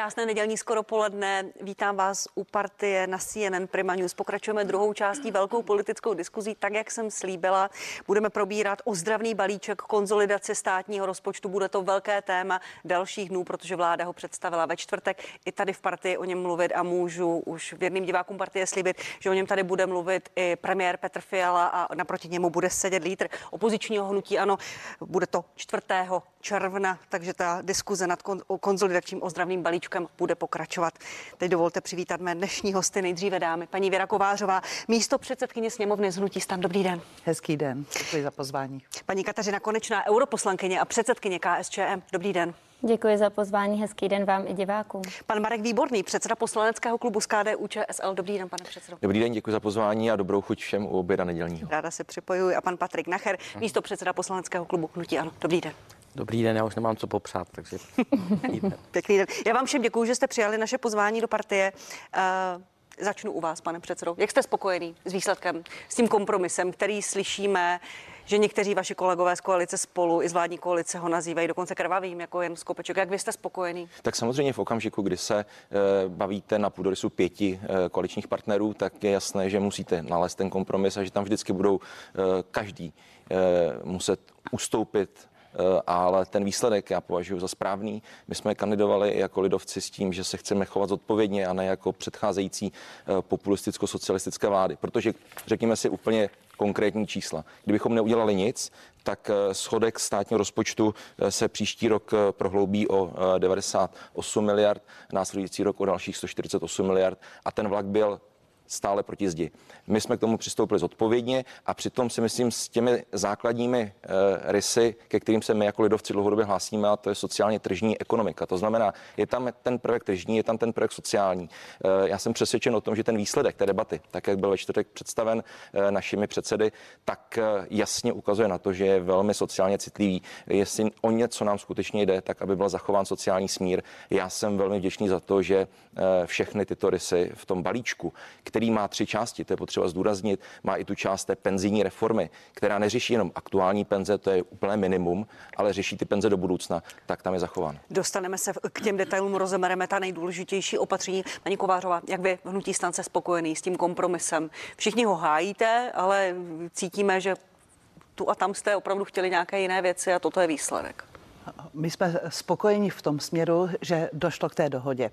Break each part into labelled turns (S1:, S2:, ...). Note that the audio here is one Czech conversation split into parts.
S1: Krásné nedělní skoro poledne. Vítám vás u partie na CNN Prima News. Pokračujeme druhou částí velkou politickou diskuzí. Tak, jak jsem slíbila, budeme probírat ozdravný balíček konzolidace státního rozpočtu. Bude to velké téma dalších dnů, protože vláda ho představila ve čtvrtek. I tady v partii o něm mluvit a můžu už věrným divákům partie slíbit, že o něm tady bude mluvit i premiér Petr Fiala a naproti němu bude sedět lídr opozičního hnutí. Ano, bude to 4. června, takže ta diskuze nad konzolidačním ozdravným balíčkem bude pokračovat. Teď dovolte přivítat mé dnešní hosty, nejdříve dámy. Paní Věra Kovářová, místo předsedkyně sněmovny z Hnutí stan. Dobrý den.
S2: Hezký den. Děkuji za pozvání.
S1: Paní Kateřina Konečná, europoslankyně a předsedkyně KSČM. Dobrý den.
S3: Děkuji za pozvání, hezký den vám i divákům.
S1: Pan Marek Výborný, předseda poslaneckého klubu z KDU ČSL. Dobrý den, pane předsedo.
S4: Dobrý den, děkuji za pozvání a dobrou chuť všem u oběda nedělního.
S1: Ráda se připojuji. A pan Patrik Nacher, místo předseda poslaneckého klubu Hnutí Ano. Dobrý den.
S5: Dobrý den, já už nemám co popřát, takže
S1: pěkný den. Já vám všem děkuji, že jste přijali naše pozvání do partie. Uh, začnu u vás, pane předsedo. Jak jste spokojený s výsledkem, s tím kompromisem, který slyšíme, že někteří vaši kolegové z koalice spolu i z vládní koalice ho nazývají dokonce krvavým, jako jen skopeček. Jak vy jste spokojený?
S4: Tak samozřejmě v okamžiku, kdy se e, bavíte na půdorysu pěti e, koaličních partnerů, tak je jasné, že musíte nalézt ten kompromis a že tam vždycky budou e, každý e, muset ustoupit ale ten výsledek já považuji za správný. My jsme kandidovali jako lidovci s tím, že se chceme chovat zodpovědně a ne jako předcházející eh, populisticko-socialistické vlády, protože řekněme si úplně konkrétní čísla. Kdybychom neudělali nic, tak eh, schodek státního rozpočtu se příští rok prohloubí o 98 miliard, následující rok o dalších 148 miliard a ten vlak byl stále proti zdi. My jsme k tomu přistoupili zodpovědně a přitom si myslím s těmi základními e, rysy, ke kterým se my jako lidovci dlouhodobě hlásíme, a to je sociálně tržní ekonomika. To znamená, je tam ten projekt tržní, je tam ten projekt sociální. E, já jsem přesvědčen o tom, že ten výsledek té debaty, tak jak byl ve čtvrtek představen e, našimi předsedy, tak jasně ukazuje na to, že je velmi sociálně citlivý. Jestli o něco nám skutečně jde, tak aby byl zachován sociální smír. Já jsem velmi vděčný za to, že všechny tyto rysy v tom balíčku, který který má tři části, to je potřeba zdůraznit, má i tu část té penzijní reformy, která neřeší jenom aktuální penze, to je úplné minimum, ale řeší ty penze do budoucna, tak tam je zachován.
S1: Dostaneme se k těm detailům, rozemereme ta nejdůležitější opatření. Paní Kovářová, jak vy hnutí stance spokojený s tím kompromisem? Všichni ho hájíte, ale cítíme, že tu a tam jste opravdu chtěli nějaké jiné věci a toto je výsledek.
S2: My jsme spokojeni v tom směru, že došlo k té dohodě,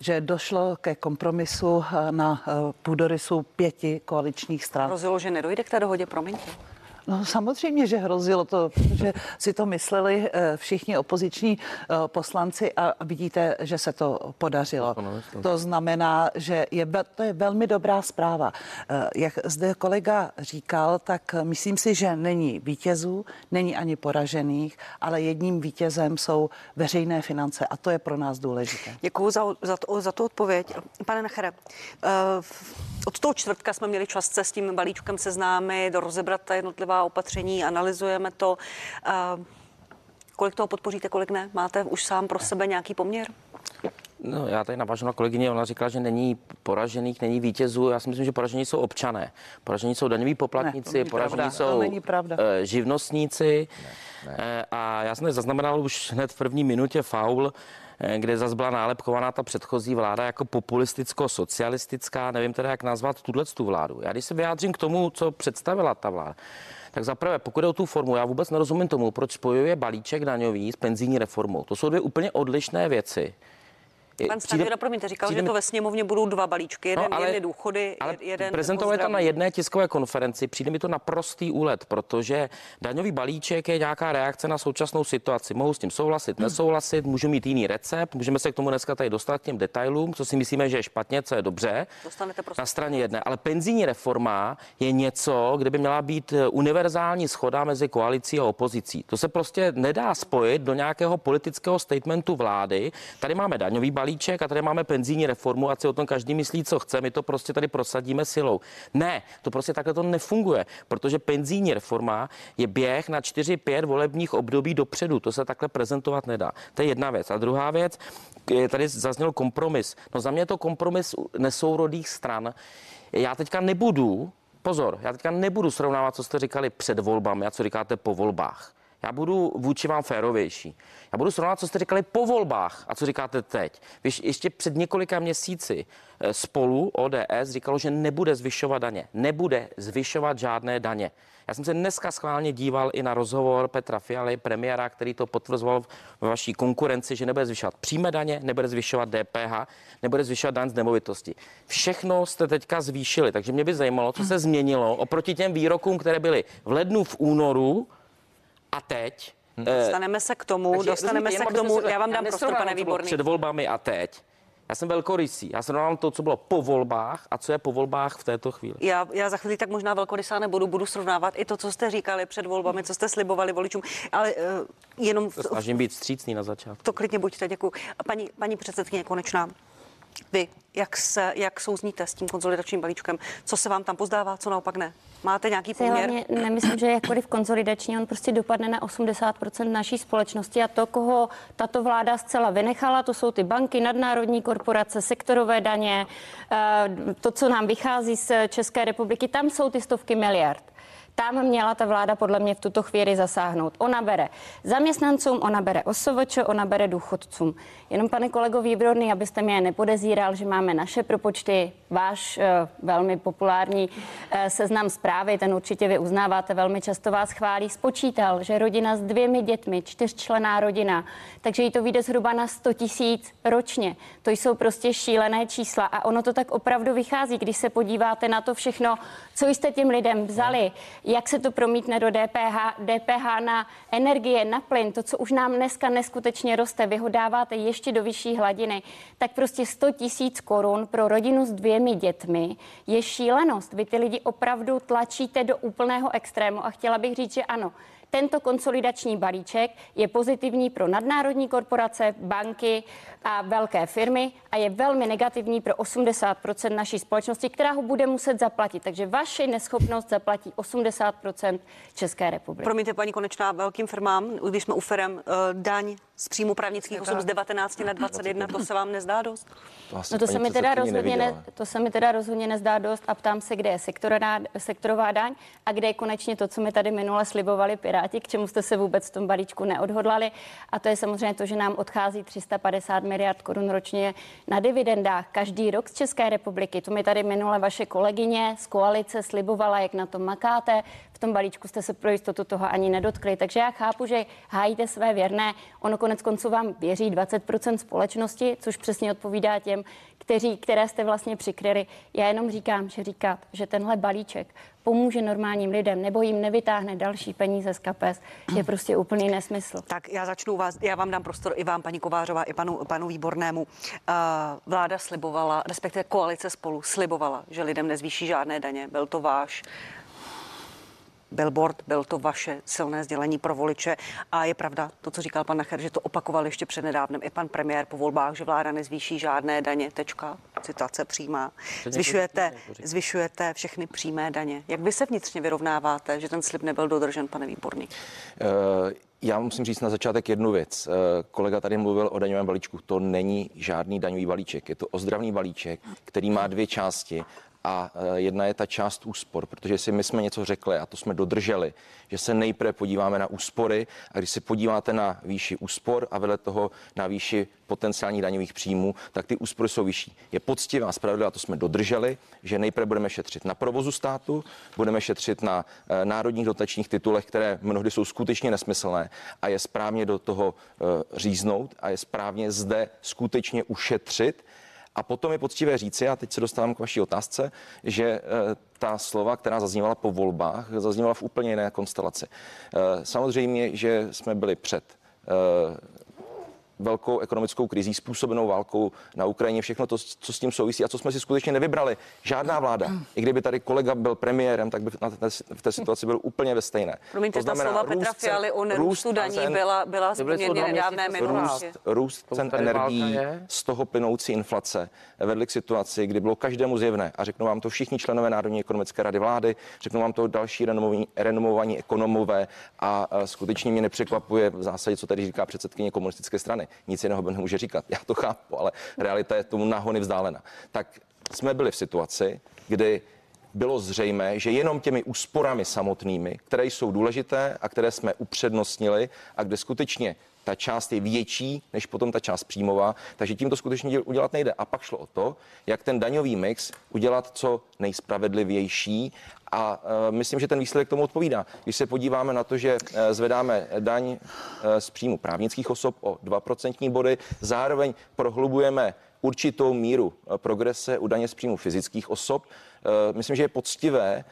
S2: že došlo ke kompromisu na půdorysu pěti koaličních stran.
S1: Hrozilo, že nedojde k té dohodě, promiňte.
S2: No samozřejmě, že hrozilo to, protože si to mysleli eh, všichni opoziční eh, poslanci a vidíte, že se to podařilo. To znamená, že je, to je velmi dobrá zpráva. Eh, jak zde kolega říkal, tak myslím si, že není vítězů, není ani poražených, ale jedním vítězem jsou veřejné finance a to je pro nás důležité.
S1: Děkuji za, za, to, za tu odpověď. Pane Nechere, od toho čtvrtka jsme měli čas se s tím balíčkem seznámit, rozebrat ta jednotlivá jednotlivá opatření, analyzujeme to. Kolik toho podpoříte, kolik ne? Máte už sám pro sebe nějaký poměr?
S5: No, já tady navážu na kolegyně, ona říkala, že není poražených, není vítězů. Já si myslím, že poražení jsou občané. Poražení jsou daňoví poplatníci, ne, poražení pravda. jsou to uh, živnostníci. Ne, ne. Uh, a já jsem zaznamenal už hned v první minutě faul, eh, kde zase byla nálepkovaná ta předchozí vláda jako populisticko-socialistická. Nevím teda, jak nazvat tuhle tu vládu. Já když se vyjádřím k tomu, co představila ta vláda, tak zaprvé, pokud je o tu formu, já vůbec nerozumím tomu, proč spojuje balíček daňový s penzijní reformou. To jsou dvě úplně odlišné věci.
S1: Pan Stanjura, promiňte, říkal, přijde, že to ve sněmovně budou dva balíčky, jeden, no, ale, jeden důchody, ale jeden
S5: prezentovali to na jedné tiskové konferenci, přijde mi to na prostý úlet, protože daňový balíček je nějaká reakce na současnou situaci. Mohu s tím souhlasit, nesouhlasit, můžu mít jiný recept, můžeme se k tomu dneska tady dostat k těm detailům, co si myslíme, že je špatně, co je dobře. Dostanete prostě na straně jedné, ale penzijní reforma je něco, kde by měla být eh, univerzální schoda mezi koalicí a opozicí. To se prostě nedá spojit do nějakého politického statementu vlády. Tady máme daňový balíček, balíček a tady máme penzijní reformu, a si o tom každý myslí, co chce, my to prostě tady prosadíme silou. Ne, to prostě takhle to nefunguje, protože penzijní reforma je běh na 4-5 volebních období dopředu. To se takhle prezentovat nedá. To je jedna věc. A druhá věc, je tady zazněl kompromis. No za mě je to kompromis nesourodých stran. Já teďka nebudu, pozor, já teďka nebudu srovnávat, co jste říkali před volbami a co říkáte po volbách. Já budu vůči vám férovější. Já budu srovnat, co jste říkali po volbách a co říkáte teď. Víš, ještě před několika měsíci eh, spolu ODS říkalo, že nebude zvyšovat daně. Nebude zvyšovat žádné daně. Já jsem se dneska schválně díval i na rozhovor Petra Fialy, premiéra, který to potvrzoval ve vaší konkurenci, že nebude zvyšovat přímé daně, nebude zvyšovat DPH, nebude zvyšovat daň z nemovitosti. Všechno jste teďka zvýšili, takže mě by zajímalo, co se změnilo oproti těm výrokům, které byly v lednu, v únoru a teď.
S1: Dostaneme se k tomu,
S5: Takže
S1: dostaneme
S5: rozumíte,
S1: se k tomu.
S5: si-
S1: Já vám dám prostor, pane Výborný.
S5: Před volbami a teď. Já jsem velkorysý. Já srovnávám to, co bylo po volbách a co je po volbách v této chvíli.
S1: Já, já za chvíli tak možná velkorysá nebudu, budu srovnávat i to, co jste říkali před volbami, co jste slibovali voličům, ale uh, jenom v,
S5: Snažím být vstřícný na začátku.
S1: to klidně buďte, děkuji. Paní, paní předsedkyně Konečná, vy, jak, se, jak souzníte s tím konzolidačním balíčkem? Co se vám tam pozdává, co naopak ne? Máte nějaký poměr?
S3: hlavně nemyslím, že jakkoliv konsolidační, on prostě dopadne na 80% naší společnosti a to, koho tato vláda zcela vynechala, to jsou ty banky, nadnárodní korporace, sektorové daně, eh, to, co nám vychází z České republiky, tam jsou ty stovky miliard. Tam měla ta vláda podle mě v tuto chvíli zasáhnout. Ona bere zaměstnancům, ona bere OSVČ, ona bere důchodcům. Jenom pane kolego Výborný, abyste mě nepodezíral, že máme naše propočty, váš eh, velmi populární eh, seznam zprávy, ten určitě vy uznáváte, velmi často vás chválí, spočítal, že rodina s dvěmi dětmi, čtyřčlená rodina, takže jí to vyjde zhruba na 100 tisíc ročně. To jsou prostě šílené čísla a ono to tak opravdu vychází, když se podíváte na to všechno, co jste těm lidem vzali, jak se to promítne do DPH, DPH na energie, na plyn, to, co už nám dneska neskutečně roste, vy ho dáváte ještě do vyšší hladiny, tak prostě 100 tisíc korun pro rodinu s dvěmi dětmi je šílenost. Vy ty lidi opravdu tlačíte do úplného extrému a chtěla bych říct, že ano, tento konsolidační balíček je pozitivní pro nadnárodní korporace, banky a velké firmy a je velmi negativní pro 80% naší společnosti, která ho bude muset zaplatit. Takže vaše neschopnost zaplatí 80% České republiky.
S1: Promiňte, paní Konečná, velkým firmám, když jsme u firm, eh, daň z příjmu právnických osob z 19 na 21, to se vám nezdá dost?
S4: To,
S3: No to se, mi teda rozhodně ne, to se mi teda rozhodně nezdá dost a ptám se, kde je sektorová, sektorová daň a kde je konečně to, co mi tady minule slibovali Piráti, k čemu jste se vůbec v tom balíčku neodhodlali. A to je samozřejmě to, že nám odchází 350 miliard korun ročně na dividendách každý rok z České republiky. To mi tady minule vaše kolegyně z koalice slibovala, jak na tom makáte. V tom balíčku jste se pro jistotu toho ani nedotkli. Takže já chápu, že hájíte své věrné. Ono konec konců vám věří 20% společnosti, což přesně odpovídá těm, kteří, které jste vlastně přikryli. Já jenom říkám, že říkat, že tenhle balíček pomůže normálním lidem nebo jim nevytáhne další peníze z kapes, je prostě úplný nesmysl.
S1: Tak já začnu vás, já vám dám prostor i vám, paní Kovářová, i panu, panu Výbornému. Uh, vláda slibovala, respektive koalice spolu slibovala, že lidem nezvýší žádné daně. Byl to váš billboard, byl to vaše silné sdělení pro voliče a je pravda to, co říkal pan Nacher, že to opakoval ještě přednedávnem i pan premiér po volbách, že vláda nezvýší žádné daně, tečka, citace přímá. Zvyšujete, zvyšujete všechny přímé daně. Jak vy se vnitřně vyrovnáváte, že ten slib nebyl dodržen, pane Výborný?
S4: Eh, Já musím říct na začátek jednu věc. Eh, Kolega tady mluvil o daňovém balíčku. To není žádný daňový balíček. Je to ozdravný balíček, který má dvě části. A eh, jedna je ta část úspor, protože si my jsme něco řekli a to jsme dodrželi, že se nejprve podíváme na úspory a když se podíváte na výši úspor a vedle toho na výši potenciálních daňových příjmů, tak ty úspory jsou vyšší. Je poctivá spravedlivá, to jsme dodrželi, že nejprve budeme šetřit na provozu státu, budeme šetřit na eh, národních dotačních titulech, které mnohdy jsou skutečně nesmyslné a je správně do toho eh, říznout a je správně zde skutečně ušetřit. A potom je poctivé říci, a teď se dostávám k vaší otázce, že eh, ta slova, která zaznívala po volbách, zaznívala v úplně jiné konstelaci. Eh, Samozřejmě, že jsme byli před eh, velkou ekonomickou krizí způsobenou válkou na Ukrajině, všechno to, co s tím souvisí a co jsme si skutečně nevybrali. Žádná vláda. I kdyby tady kolega byl premiérem, tak by na té, v té situaci byl úplně ve stejné.
S1: Promiňte,
S4: To
S1: ta
S4: znamená
S1: slova Petra Fialy o nerůstu
S4: růst
S1: daní
S4: cen-
S1: byla, byla poměrně nedávné minulosti.
S4: Růst, růst cen energií, z toho plynoucí inflace vedly k situaci, kdy bylo každému zjevné, a řeknu vám to všichni členové Národní ekonomické rady vlády, řeknu vám to další renomovaní, renomovaní ekonomové a a skutečně mě nepřekvapuje v zásadě, co tady říká předsedkyně komunistické strany. Nic jiného nemůže říkat. Já to chápu, ale realita je tomu nahony vzdálena. Tak jsme byli v situaci, kdy bylo zřejmé, že jenom těmi úsporami samotnými, které jsou důležité a které jsme upřednostnili a kde skutečně ta část je větší než potom ta část příjmová, takže tím to skutečně udělat nejde. A pak šlo o to, jak ten daňový mix udělat co nejspravedlivější a uh, myslím, že ten výsledek tomu odpovídá. Když se podíváme na to, že uh, zvedáme daň uh, z příjmu právnických osob o 2% body, zároveň prohlubujeme určitou míru progrese u daně z příjmu fyzických osob. Myslím, že je poctivé,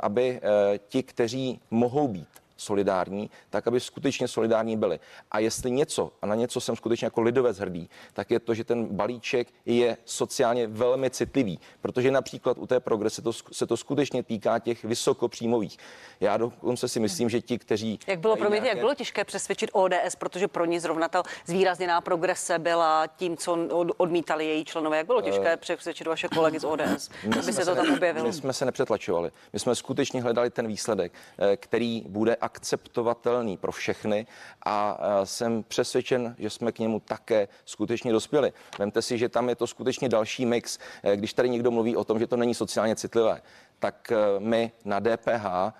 S4: aby ti, kteří mohou být solidární, tak aby skutečně solidární byli. A jestli něco, a na něco jsem skutečně jako lidovec hrdý, tak je to, že ten balíček je sociálně velmi citlivý, protože například u té progrese to, se to skutečně týká těch vysokopříjmových. Já dokonce si myslím, že ti, kteří.
S1: Jak bylo pro mě, nějaké... jak bylo těžké přesvědčit ODS, protože pro ně zrovna ta zvýrazněná progrese byla tím, co odmítali její členové. Jak bylo těžké uh, přesvědčit vaše kolegy z ODS, aby se to tam objevilo?
S4: My jsme se nepřetlačovali. My jsme skutečně hledali ten výsledek, eh, který bude akceptovatelný pro všechny a jsem přesvědčen, že jsme k němu také skutečně dospěli. Vemte si, že tam je to skutečně další mix. Eh, když tady někdo mluví o tom, že to není sociálně citlivé, tak eh, my na DPH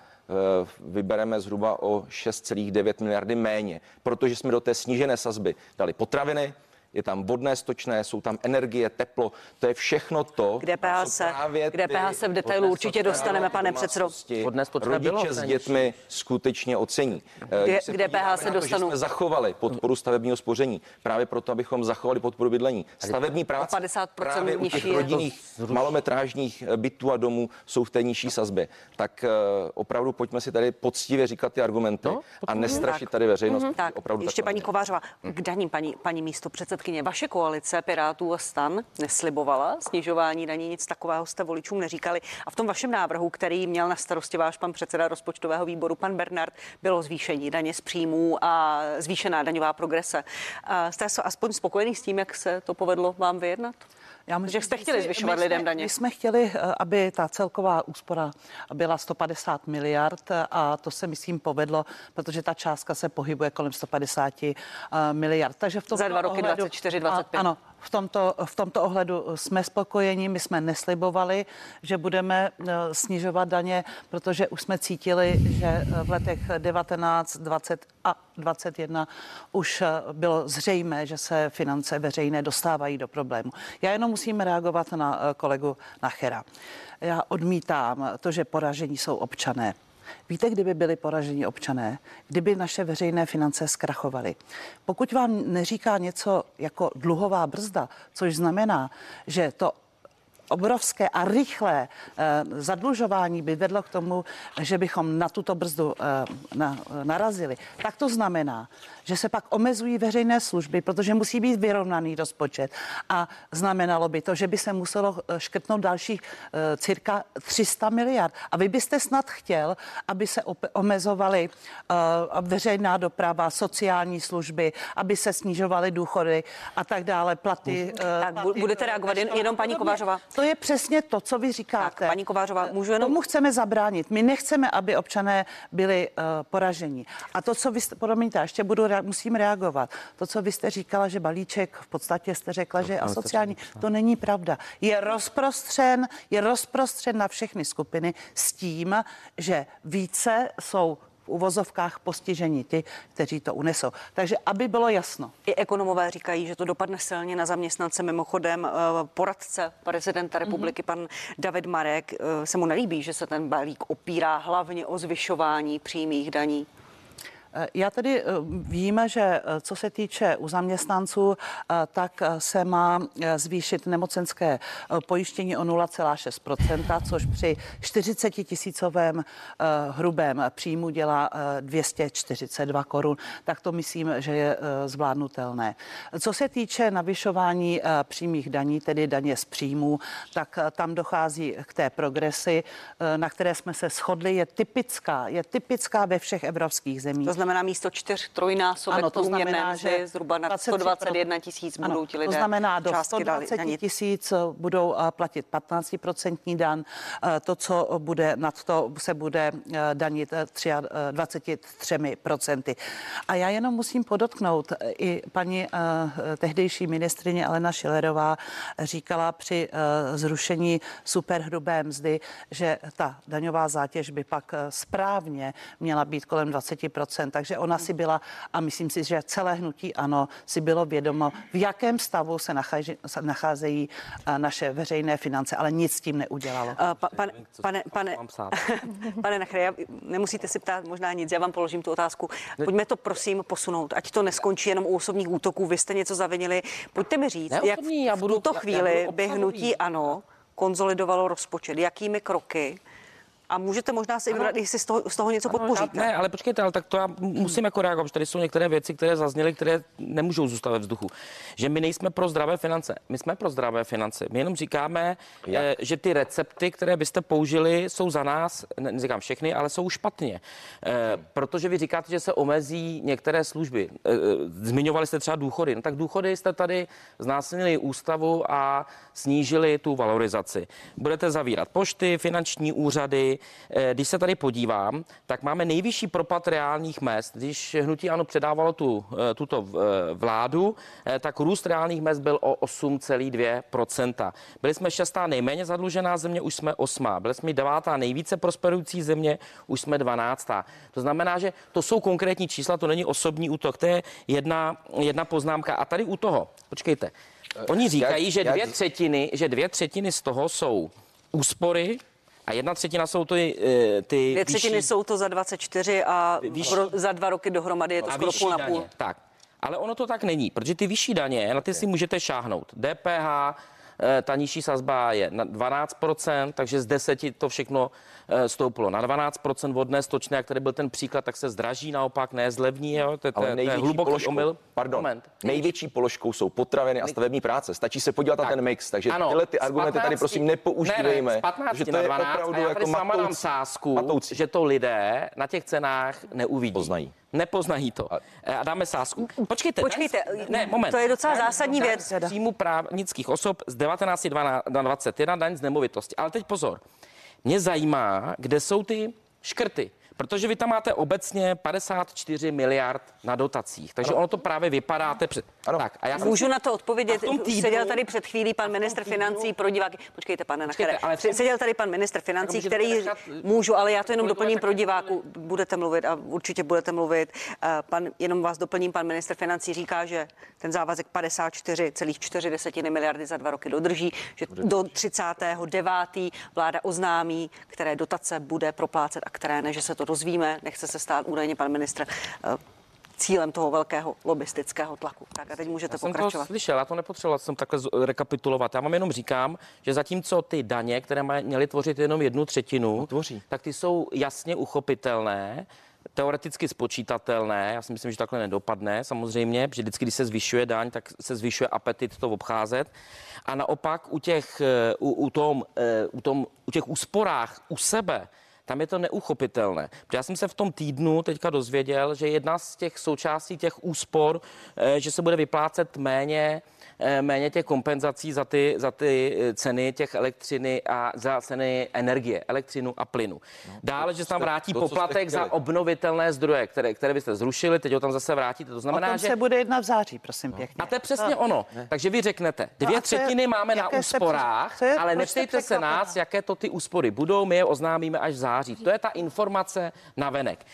S4: vybereme zhruba o 6,9 miliardy méně, protože jsme do té snížené sazby dali potraviny, je tam vodné stočné, jsou tam energie, teplo, to je všechno to,
S1: kde DPH se, kde DPH se v detailu určitě dostaneme, pane předsedo.
S4: Vodné stočné rodiče s dětmi skutečně ocení.
S1: Kde, kde DPH se dostanou?
S4: jsme zachovali podporu stavebního spoření, právě proto, abychom zachovali podporu bydlení. Stavební práce
S1: 50%
S4: právě u těch rodinných malometrážních bytů a domů jsou v té nižší sazbě. Tak eh, opravdu pojďme si tady poctivě říkat ty argumenty no, a nestrašit tady veřejnost. Mm-hmm.
S1: Tak, opravdu ještě paní Kovářová, k daním, paní, paní místo předsed předsedkyně, vaše koalice Pirátů a stan neslibovala snižování daní, nic takového jste voličům neříkali. A v tom vašem návrhu, který měl na starosti váš pan předseda rozpočtového výboru, pan Bernard, bylo zvýšení daně z příjmů a zvýšená daňová progrese. Jste aspoň spokojený s tím, jak se to povedlo vám vyjednat? Já myslím, že jste chtěli zvyšovat lidem daně.
S2: My jsme chtěli, eh, aby ta celková úspora byla 150 miliard a to se myslím povedlo, protože ta částka se pohybuje kolem 150 eh, miliard.
S1: Takže v tom Za dva roky ohledu, 24, 25.
S2: Ano, v tomto, v tomto ohledu jsme spokojeni. My jsme neslibovali, že budeme eh, snižovat daně, protože už jsme cítili, že v letech 19, 20 a 21 už bylo zřejmé, že se finance veřejné dostávají do problému. Já jenom musím reagovat na eh, kolegu Nachera. Já odmítám to, že poražení jsou občané. Víte, kdyby byli poraženi občané, kdyby naše veřejné finance zkrachovaly. Pokud vám neříká něco jako dluhová brzda, což znamená, že to obrovské a rychlé eh, zadlužování by vedlo k tomu, že bychom na tuto brzdu eh, na, narazili, tak to znamená, že se pak omezují veřejné služby, protože musí být vyrovnaný rozpočet. A znamenalo by to, že by se muselo eh, škrtnout dalších cirka 300 miliard. A vy byste snad chtěl, aby se omezovaly veřejná doprava, sociální služby, aby se snižovaly důchody a tak dále, platy.
S1: Tak platy, budete reagovat jen, jenom paní Kovářová.
S2: To je přesně to, co vy říkáte.
S1: Tak, paní Kovářová, můžu jenom...
S2: Tomu chceme zabránit. My nechceme, aby občané byli uh, poraženi. A to, co vy jste, promiňte, ještě budu, musím reagovat. To, co vy jste říkala, že balíček, v podstatě jste řekla, že je asociální, to není pravda. Je rozprostřen, je rozprostřen na všechny skupiny s tím, že více jsou v uvozovkách postiženi ti, kteří to unesou. Takže aby bylo jasno.
S1: I ekonomové říkají, že to dopadne silně na zaměstnance. Mimochodem eh, poradce prezidenta republiky, mm-hmm. pan David Marek, eh, se mu nelíbí, že se ten balík opírá hlavně o zvyšování přímých daní.
S2: Eh, já tedy eh, vím, že eh, co se týče u zaměstnanců, tak se má zvýšit nemocenské pojištění o 0,6%, což při 40 tisícovém hrubém příjmu dělá 242 korun. Tak to myslím, že je zvládnutelné. Co se týče navyšování přímých daní, tedy daně z příjmů, tak tam dochází k té progresi, na které jsme se shodli, je typická, je typická ve všech evropských zemích.
S1: To znamená, znamená místo čtyř, trojnásobek
S2: Ano, to znamená,
S1: mzdy,
S2: že
S1: zhruba na
S2: 23
S1: 121 tisíc
S2: Ano,
S1: budou ti lidé
S2: To znamená, do
S1: částky dali-
S2: 120
S1: danit.
S2: tisíc budou eh, platit 15% dan. Eh, To, co bude nad to, se bude eh, danit eh, tři- eh, 23%. A já jenom musím podotknout, eh, i paní eh, tehdejší ministrině Alena Šilerová říkala při eh, zrušení superhrubé mzdy, že ta daňová zátěž by pak eh, správně měla být kolem 20%. Takže ona si byla, a myslím si, že celé hnutí ano, si bylo vědomo, v jakém stavu se nachází, se nacházejí eh, naše veřejné finance, ale nic s tím neudělalo.
S1: Uh, pa, pane, pane, pane, pane Nachre, já- nemusíte si ptát možná nic, já vám položím tu otázku. Pojďme to prosím posunout, ať to neskončí jenom u osobních útoků, vy jste něco zavinili. Pojďte mi říct,
S5: Ne
S1: jak
S5: osobní, já budu-
S1: v tuto
S5: já- já
S1: chvíli
S5: budu
S1: by hnutí ANO konzolidovalo rozpočet, jakými kroky a můžete možná si vybrat, jestli z toho, z toho něco podpoříte.
S5: Ne, ale počkejte, ale tak to já musím jako reagovat, protože tady jsou některé věci, které zazněly, které nemůžou zůstat ve vzduchu. Že my nejsme pro zdravé finance. My jsme pro zdravé finance. My jenom říkáme, eh, že ty recepty, které byste použili, jsou za nás, ne- neříkám všechny, ale jsou špatně. Eh, Protože vy říkáte, že se omezí některé služby. Eh, eh, Zmiňovali jste třeba důchody. No tak důchody jste tady znásilnili ústavu a snížili tu valorizaci. Budete zavírat pošty, finanční úřady. Eh, Když se tady podívám, tak máme nejvyšší propad reálných mest. Když hnutí ano předávalo tu, eh, tuto eh, vládu, tak růst reálných mest byl o 8,2%. Byli jsme šestá nejméně zadlužená země, už jsme osmá. Byli jsme devátá nejvíce prosperující země, už jsme dvanáctá. To znamená, že to jsou konkrétní čísla, to není osobní útok, to je jedna, jedna poznámka. A tady u toho, počkejte, oni říkají, že dvě třetiny, že dvě třetiny z toho jsou úspory a jedna třetina jsou ty, eh, ty
S1: Dvě třetiny
S5: vyšší-
S1: jsou to za 24 a
S5: Vyšší.
S1: ro- za dva roky dohromady je to skoro půl na půl.
S5: Tak, ale ono to tak není, protože ty vyšší daně, na ty si můžete šáhnout. DPH, ta nižší sazba je na 12%, takže z 10 to všechno eh, stouplo na 12% vodné stočné, jak tady byl ten příklad, tak se zdraží naopak, ne zlevní, jo? To, je- to,
S4: Ale
S5: je- to je
S4: největší
S5: hluboký
S4: položkou,
S5: omyl.
S4: pardon,
S5: Moment.
S4: největší položkou jsou potraviny a stavební práce. Stačí se podívat na
S5: Tak.
S4: ten mix, takže
S5: Ano,
S4: tyhle ty argumenty tady
S5: 15
S4: prosím nepoužívejme.
S5: Ne, ne, z 15
S4: že to
S5: na
S4: je
S5: 12
S4: opravdu
S5: a já
S4: jako
S5: tady dám
S4: matoucí.
S5: sázku,
S4: matoucí.
S5: že to lidé na těch cenách neuvidí.
S4: Poznají.
S5: Nepoznají to. A dáme sázku. Počkejte.
S1: Počkejte,
S5: daň- ne, moment.
S1: to je docela
S5: Daň-
S1: zásadní
S5: daň
S1: věc.
S5: z Příjmu právnických osob z 19 na 21 daň z nemovitosti. Ale teď pozor. Mě zajímá, kde jsou ty škrty. Protože vy tam máte obecně 54 miliard na dotacích. Takže ono to právě vypadáte před.
S4: Ano.
S5: Tak, a já jsem
S1: Můžu na to odpovědět.
S5: A v tom týdnu-
S1: Seděl tady před chvílí pan ministr
S5: týdnu-
S1: financí pro diváky. Počkejte, pane Nachere.
S5: Ale tom-
S1: Seděl tady pan ministr financí,
S5: můžete
S1: který
S5: nechat-
S1: můžu, ale já to jenom doplním pro diváku. Budete mluvit a určitě budete mluvit. Eh, Pan, jenom vás doplním, pan ministr financí říká, že ten závazek 54,4 miliardy za dva roky dodrží, že do 39. vláda oznámí, které dotace bude proplácet a které ne, že se to dozvíme. Nechce se stát údajně pan ministr eh, cílem toho velkého lobistického tlaku. Tak a teď můžete
S5: Já jsem to
S1: pokračovat.
S5: slyšel, já to nepotřeboval jsem takhle rekapitulovat. Já vám jenom říkám, že zatímco ty daně, které mají- měly tvořit jenom jednu třetinu,
S4: No, tvoří.
S5: tak ty jsou jasně uchopitelné, teoreticky spočítatelné. Já si myslím, že takhle nedopadne samozřejmě, protože vždycky, když se zvyšuje daň, tak se zvyšuje apetit to obcházet. A naopak u těch, eh, u, u, tom, eh, u, tom, u těch úsporách u sebe, tam je to neuchopitelné. Protože já jsem se v tom týdnu teďka dozvěděl, že jedna z těch součástí těch úspor, eh, že se bude vyplácet méně eh, méně těch kompenzací za ty, za ty eh, ceny těch elektřiny a za ceny energie, elektřinu a plynu. Dále, že se tam vrátí
S4: to,
S5: poplatek za obnovitelné zdroje, které, které byste zrušili, teď ho tam zase vrátíte. To
S2: O
S5: znamená,
S2: tom
S5: že
S2: se bude jednat v září, prosím pěkně.
S5: a to je přesně ono. Takže vy řeknete,
S2: No
S5: dvě
S2: a co je-
S5: třetiny máme na úsporách,
S2: je-
S5: ale neptejte se nás, jaké to ty úspory budou, my je oznámíme až v září. To je ta informace na venek.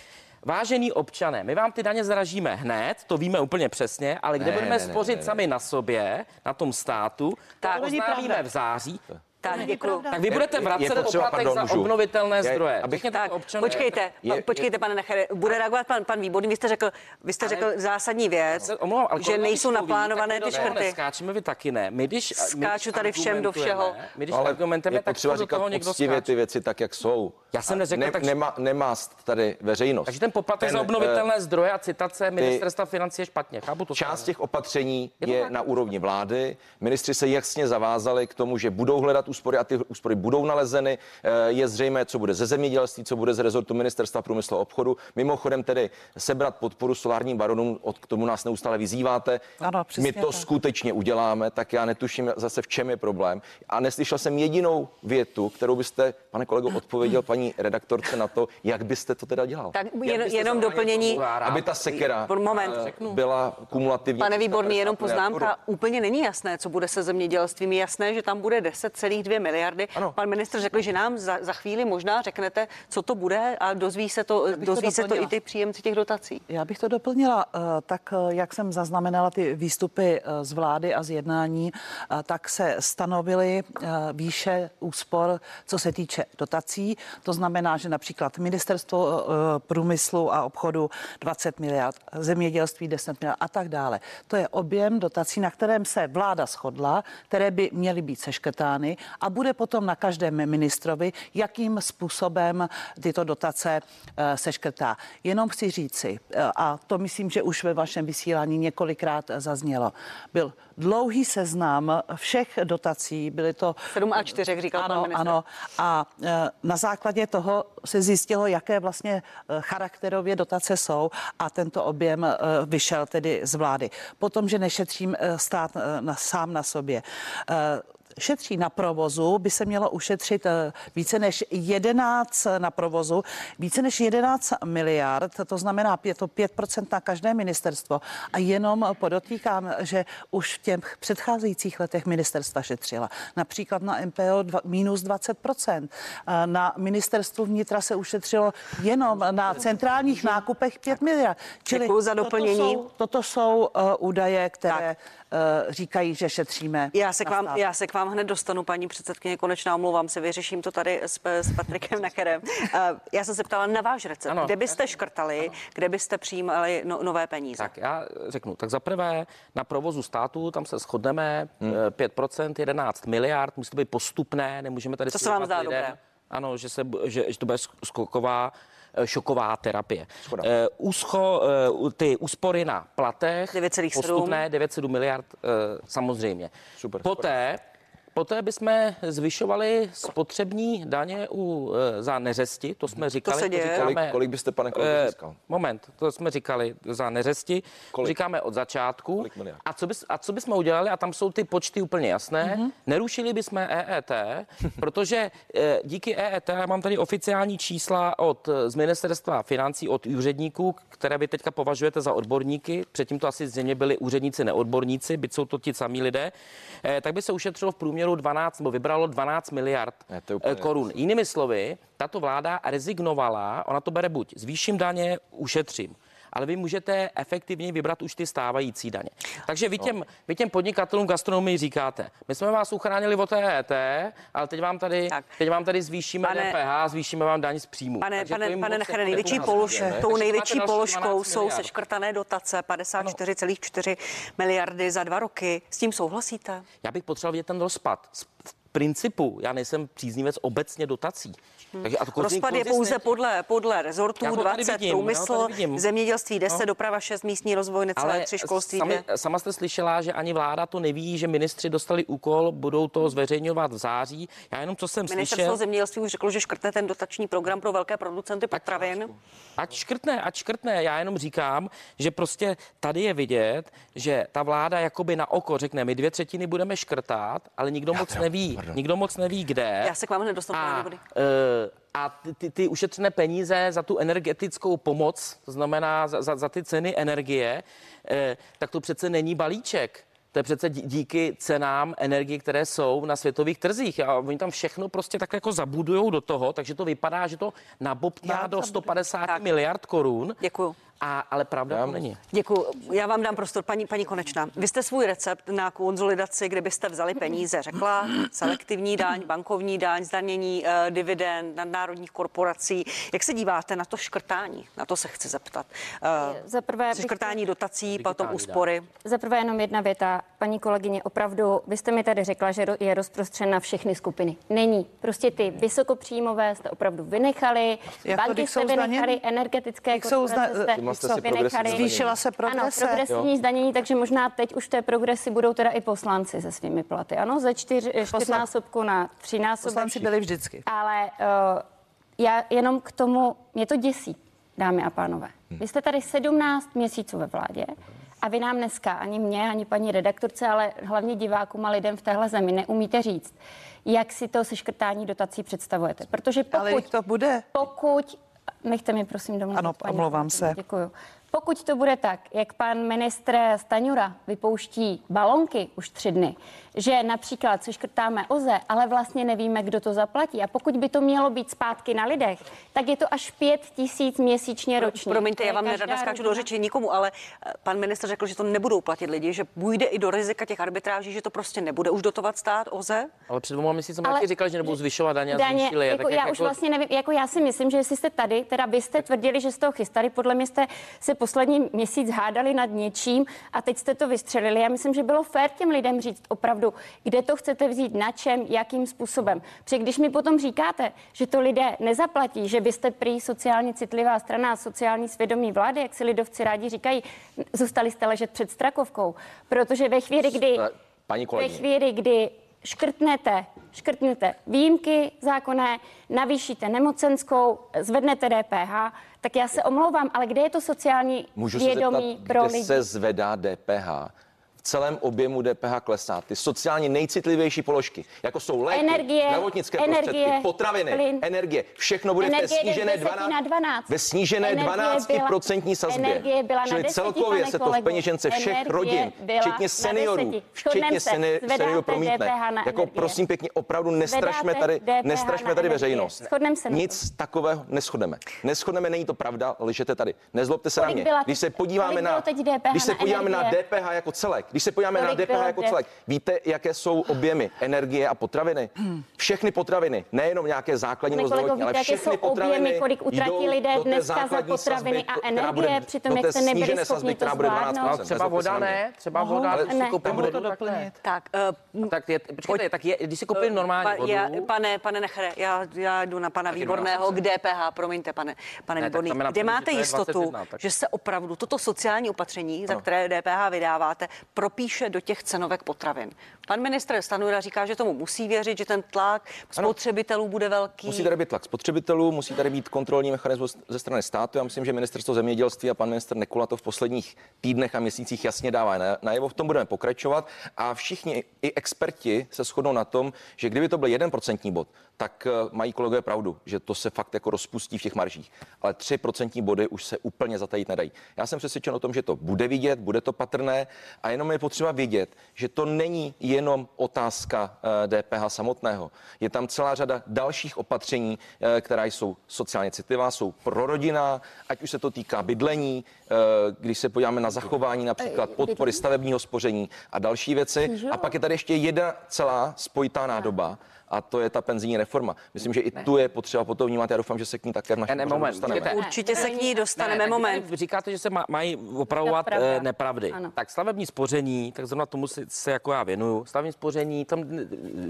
S5: Vážení občané, my vám ty daně zražíme hned, to víme úplně přesně, ale kde
S4: Ne,
S5: budeme
S4: ne,
S5: spořit
S4: ne, ne.
S5: sami na sobě, na tom státu,
S1: Tak, to
S5: oznámíme v září.
S1: Tak, děkuji.
S5: Tak vy budete
S4: Je- je
S5: vracet
S4: potřeba,
S5: poplatek
S4: pardon,
S5: za
S4: můžu.
S5: obnovitelné
S4: Je-
S5: zdroje.
S4: abych-
S1: Tak,
S5: to občanům.
S1: počkejte,
S4: Je-
S1: počkejte, pane Nechere, bude reagovat pan, pan Výborný, vy jste řekl, vy jste řekl zásadní věc,
S5: Se omlouvám, ale
S1: že nejsou naplánované
S5: tak my
S1: ty škrty.
S5: Neskáčeme, vy taky ne. My když, my,
S1: Skáču
S5: když
S1: tady všem do všeho.
S5: My když
S4: No, ale
S5: argumentujeme,
S4: je
S5: tak
S4: potřeba
S5: do
S4: říkat
S5: toho někdo
S4: poctivě
S5: skáče.
S4: ty věci tak, jak jsou.
S5: Já jsem neřekl, takže-
S4: nemá, nemást tady veřejnost.
S5: Takže ten poplatek
S4: Ten,
S5: za obnovitelné
S4: eh,
S5: zdroje a citace ministerstva financí je špatně. Chápu to.
S4: Část těch opatření
S5: Je
S4: je
S5: tak?
S4: na úrovni vlády. Ministři se jasně zavázali k tomu, že budou hledat úspory a ty úspory budou nalezeny. Eh, je zřejmé, co bude ze zemědělství, co bude z rezortu ministerstva průmyslu a obchodu. Mimochodem tedy sebrat podporu solárním baronům, od k tomu nás neustále vyzýváte.
S2: Ano,
S4: My to
S2: tak.
S4: skutečně uděláme, tak já netuším zase v čem je problém. A neslyšel jsem jedinou větu, kterou byste, pane kolego, odpověděl paní redaktorce na to, jak byste to teda dělal.
S1: Tak jen, jenom doplnění.
S4: tomu, Aby ta sekera
S1: Moment.
S4: eh, byla kumulativně.
S1: Pane Výborný, jenom
S4: 350 miliard
S1: poznámka. Úplně není jasné, co bude se zemědělstvím. Je jasné, že tam bude 10,2 miliardy.
S4: Ano.
S1: Pan ministr řekl, že nám za, za chvíli možná řeknete, co to bude a dozví se to,
S2: bych to
S1: dozví se to i ty příjemci těch dotací.
S2: Já bych to doplnila, eh, tak eh, jak jsem zaznamenala ty výstupy eh, z vlády a z jednání, tak se stanovily výše úspor, co se týče dotací. To znamená, že například ministerstvo průmyslu a obchodu 20 miliard, zemědělství 10 miliard a tak dále. To je objem dotací, na kterém se vláda shodla, které by měly být seškrtány a bude potom na každém ministrovi, jakým způsobem tyto dotace eh, seškrtá. Jenom chci říci, eh, a to myslím, že už ve vašem vysílání několikrát eh, zaznělo, byl dlouhý seznam všech dotací, byly to
S1: 7 a 4, jak říkal pan
S2: ano,
S1: ministr.
S2: ano. A e, na základě toho se zjistilo, jaké vlastně charakterově dotace jsou a tento objem vyšel tedy z vlády. Potom, že nešetřím stát na, sám na sobě. Šetří na provozu, by se mělo ušetřit eh, více než 11 na provozu, více než 11 miliard, to znamená je to 5% na každé ministerstvo. A jenom podotýkám, že už v těch předcházejících letech ministerstva šetřila. Například na MPO dva, minus 20%. Eh, Na ministerstvu vnitra se ušetřilo jenom na centrálních nákupech 5 miliard. Čili
S1: Děkuju za doplnění.
S2: Toto jsou, toto jsou uh, údaje, které uh, říkají, že šetříme.
S1: Já se, k vám, já se k vám hned dostanu, paní předsedkyně, konečná omlouvám se, vyřeším to tady s, s Patrikem Nacherem. Uh, já jsem se ptala na váš recept.
S5: Ano.
S1: Kde byste škrtali, kde byste přijímali no, nové peníze?
S5: Tak já řeknu, tak za prvé na provozu státu, tam se shodneme,
S4: Hmm.
S5: eh, 5%, 11 miliard, musí to být postupné, nemůžeme tady
S1: To se vám zdá dobré?
S5: Ano, že, se, že, že to bude skoková eh, šoková terapie.
S4: Shoda.
S5: Eh, úscho, eh, u- ty úspory na platech,
S1: 9,7.
S5: postupné 9,7 miliard, eh, samozřejmě.
S4: Super,
S5: Poté, poté bychom zvyšovali spotřební daně u, eh, za neřesti, to jsme říkali.
S1: se děje.
S5: říkáme-
S4: Kolik, kolik byste, pane kolego,
S5: Eh,
S4: získal?
S5: Moment, to jsme říkali za neřesti.
S4: Kolik?
S5: Říkáme od začátku.
S4: Kolik miliard?
S5: A co, bys, a co bychom udělali, a tam jsou ty počty úplně jasné, mm-hmm. nerušili bychom EET, protože eh, díky EET, já mám tady oficiální čísla od z ministerstva financí, od úředníků, které vy teďka považujete za odborníky, předtím to asi zřejmě byli úředníci neodborníci, byť jsou to ti samí lidé, eh, tak by se ušetřilo v průměru 12, nebo vybralo 12 miliard
S4: Ne, to úplně
S5: eh, korun. Jinými slovy, tato vláda rezignovala, ona to bere buď zvýším daně, ušetřím. Ale vy můžete efektivně vybrat už ty stávající daně. Takže vy těm, vy těm podnikatelům gastronomii říkáte, my jsme vás uchránili od EET, ale teď vám tady,
S1: Tak.
S5: teď vám tady zvýšíme
S1: Pane-
S5: DPH, zvýšíme vám daň z příjmu.
S1: Pane,
S5: Takže
S1: pane, pane
S5: jako
S1: největší
S5: nepomáhá.
S1: polož, tou největší položkou
S5: 12
S1: jsou
S5: miliard.
S1: seškrtané dotace 54,4 miliardy za dva roky. S tím souhlasíte?
S5: Já bych potřeboval vidět ten rozpad. V principu já nejsem příznivec obecně dotací. Takže a to
S1: Hmm. Rozpad je pouze podle, podle rezortů
S5: Já to tady
S1: 20,
S5: vidím, já to
S1: průmysl, zemědělství 10,
S5: No.
S1: doprava 6, místní rozvoj necelé 3, školství
S5: sami,
S1: 2.
S5: sama jste slyšela, že ani vláda to neví, že ministři dostali úkol, budou to zveřejňovat v září. Já jenom, co jsem
S1: Ministerstvo
S5: slyšel,
S1: zemědělství už řeklo, že škrtne ten dotační program pro velké producenty potravin.
S5: ať škrtne, ať škrtne. Já jenom říkám, že prostě tady je vidět, že ta vláda jakoby na oko řekne, my dvě třetiny budeme škrtat, ale nikdo moc neví, nikdo moc neví, kde.
S1: Já se k vám hned dostanu, pane
S5: a, eh, a ty, ty, ty ušetřené peníze za tu energetickou pomoc, to znamená za, za, za ty ceny energie, eh, tak to přece není balíček. To je přece dí- díky cenám energie, které jsou na světových trzích. A oni tam všechno prostě tak jako zabudujou do toho, takže to vypadá, že to nabobtná do
S2: zabuduju.
S5: 150
S1: Tak.
S5: miliard korun.
S1: Děkuju.
S5: A, ale pravda to není.
S1: Děkuji. Já vám dám prostor, paní, paní Konečná. Vy jste svůj recept na konsolidaci, kde byste vzali peníze, řekla selektivní daň, bankovní daň, zdanění eh, dividend, nadnárodních korporací. Jak se díváte na to škrtání? Na to se chci zeptat. Eh,
S3: Za prvé bych-
S1: škrtání dotací, potom úspory.
S3: Za prvé jenom jedna věta. Paní kolegyně, opravdu, vy jste mi tady řekla, že je rozprostřen na všechny skupiny. Není. Prostě ty vysokopříjmové jste opravdu vynechali,
S2: Jak to,
S3: banky jste vynechali, energetické
S2: Jak jsou zda-
S3: korporace jste...
S4: jste
S2: co?
S4: si
S3: Vynechali.
S2: Zvýšila se
S3: Ano,
S2: progrese.
S3: progresivní zdanění, takže možná teď už v té progresi budou teda i poslanci se svými platy. Ano, ze čtyř, čtyřnásobku na třínásobek.
S2: Poslanci byli vždycky.
S3: Ale uh, já jenom k tomu, mě to děsí, dámy a pánové. Vy jste tady 17 měsíců ve vládě a vy nám dneska, ani mě, ani paní redaktorce, ale hlavně divákům a lidem v téhle zemi neumíte říct, jak si to seškrtání dotací představujete. Protože pokud,
S2: Ale to bude.
S3: pokud, nechte mi prosím domluvit.
S2: Ano,
S3: paní
S2: omlouvám se.
S3: Děkuju. Pokud to bude tak, jak pan ministr Staňura vypouští balonky už tři dny, že například se škrtáme OZE, ale vlastně nevíme, kdo to zaplatí. A pokud by to mělo být zpátky na lidech, tak je to až pět tisíc měsíčně ročně.
S1: Promiňte, já vám nerada skáču do řeči nikomu, ale eh, pan ministr řekl, že to nebudou platit lidi, že půjde i do rizika těch arbitráží, že to prostě nebude už dotovat stát OZE.
S5: Ale před dvěma měsíci
S3: Ale-
S5: taky říkali, že nebudou zvyšovat daně a
S3: Daně,
S5: zvýšili.
S3: jako
S5: Tak
S3: já
S5: jak
S3: už vlastně nevím, jako já si myslím, že jestli jste tady, teda vy jste tvrdili, že jste to chystali, podle mě jste se poslední měsíc hádali nad něčím a teď jste to vystřelili. Já myslím, že bylo fér těm lidem říct opravdu, kde to chcete vzít, na čem, jakým způsobem. Protože když mi potom říkáte, že to lidé nezaplatí, že byste prý sociálně citlivá strana a sociální svědomí vlády, jak si lidovci rádi říkají, zůstali jste ležet před Strakovkou, protože ve chvíli, kdy
S4: Paní
S3: ve chvíli, kdy škrtnete, škrtnete výjimky zákonné, navýšíte nemocenskou, zvednete DPH, tak já se omlouvám, ale kde je to sociální
S4: můžu se
S3: vědomí
S4: zeptat,
S3: pro
S4: kde
S3: lidi?
S4: se zvedá DPH? V celém objemu DPH klesá. Ty sociálně nejcitlivější položky, jako jsou léky,
S3: Energie,
S4: zdravotnické
S3: energie,
S4: prostředky, potraviny,
S3: plyn.
S4: energie, všechno bude
S3: Energie
S4: v té snížené
S3: jde z 10 na 12.
S4: ve snížené
S3: Energie
S4: 12% sazbě.
S3: Energie byla
S4: Čili
S3: na 10,
S4: celkově se to v peněžence všech rodin,
S3: byla
S4: včetně seniorů,
S3: 10.
S4: včetně seniorů promítne.
S3: DPH na
S4: Jako
S3: energie.
S4: prosím pěkně, opravdu nestrašme tady,
S3: DPH
S4: nestrašme tady veřejnost.
S3: Se
S4: Nic takového neschodneme. Neschodneme, není to pravda, lžete tady. Nezlobte se na mě.
S3: byla
S4: Když se podíváme na, když se podíváme? DPH jako celek, když se podíváme na DPH jako celek, víte, jaké jsou objemy energie a potraviny? Všechny potraviny, nejenom nějaké základní
S3: víte,
S4: ale
S3: jaké
S4: všechny
S3: jsou
S4: potraviny
S3: objemy, kolik utratí lidé dneska za potraviny
S4: sazby,
S3: a energie, přitom jak jste nebyli schopni
S4: sazby,
S3: to zvládnout.
S4: 12%.
S5: Ale třeba
S4: se
S5: voda
S4: mě.
S5: ne, třeba voda,
S3: Ne.
S5: když si koupím
S2: Mohu to
S5: vodu, ne.
S2: doplnit?
S1: Tak, uh,
S5: Tak je, počkejte, tak je, když si koupím normální
S1: Pa,
S5: vodu,
S1: já, pane, pane Nechere, já, já jdu na pana Výborného
S5: 12%.
S1: k DPH, promiňte, pane, pane
S5: Ne,
S1: Výborný.
S5: tam
S1: Kde máte jistotu,
S5: 21, tak-
S1: že se opravdu toto sociální opatření, za
S5: Ano.
S1: které DPH vydáváte, propíše do těch cenovek potravin? Pan ministr Stanura říká, že tomu musí věřit, že ten tlak spotřebitelů bude velký.
S4: Musí tady být tlak spotřebitelů, musí tady být kontrolní mechanismus ze strany státu. Já myslím, že ministerstvo zemědělství a pan minister Nekula to v posledních týdnech a měsících jasně dává na- najevo. V tom budeme pokračovat a všichni i experti se shodnou na tom, že kdyby to byl jeden procentní bod, tak eh, mají kolegové pravdu, že to se fakt jako rozpustí v těch maržích. Ale 3% body už se úplně zatajit nedají. Já jsem přesvědčen o tom, že to bude vidět, bude to patrné a jenom je potřeba vědět, že to není jenom otázka eh, DPH samotného. Je tam celá řada dalších opatření, eh, která jsou sociálně citlivá, jsou prorodinná, ať už se to týká bydlení, eh, když se podíváme na zachování například podpory stavebního spoření a další věci. A pak je tady ještě jedna celá spojitá nádoba, a to je ta penzijní reforma. Myslím, že i tu je potřeba potom vnímat. Já doufám, že se k ní také v našem
S5: Ne, ne, moment,
S4: dostaneme.
S1: Určitě se k ní dostaneme,
S5: vy
S1: moment.
S5: Říkáte, že se má, mají opravovat
S3: To je pravda.
S5: eh, nepravdy.
S3: Ano.
S5: Tak stavební spoření, tak zrovna tomu se, se jako já věnuju. Stavební spoření, tam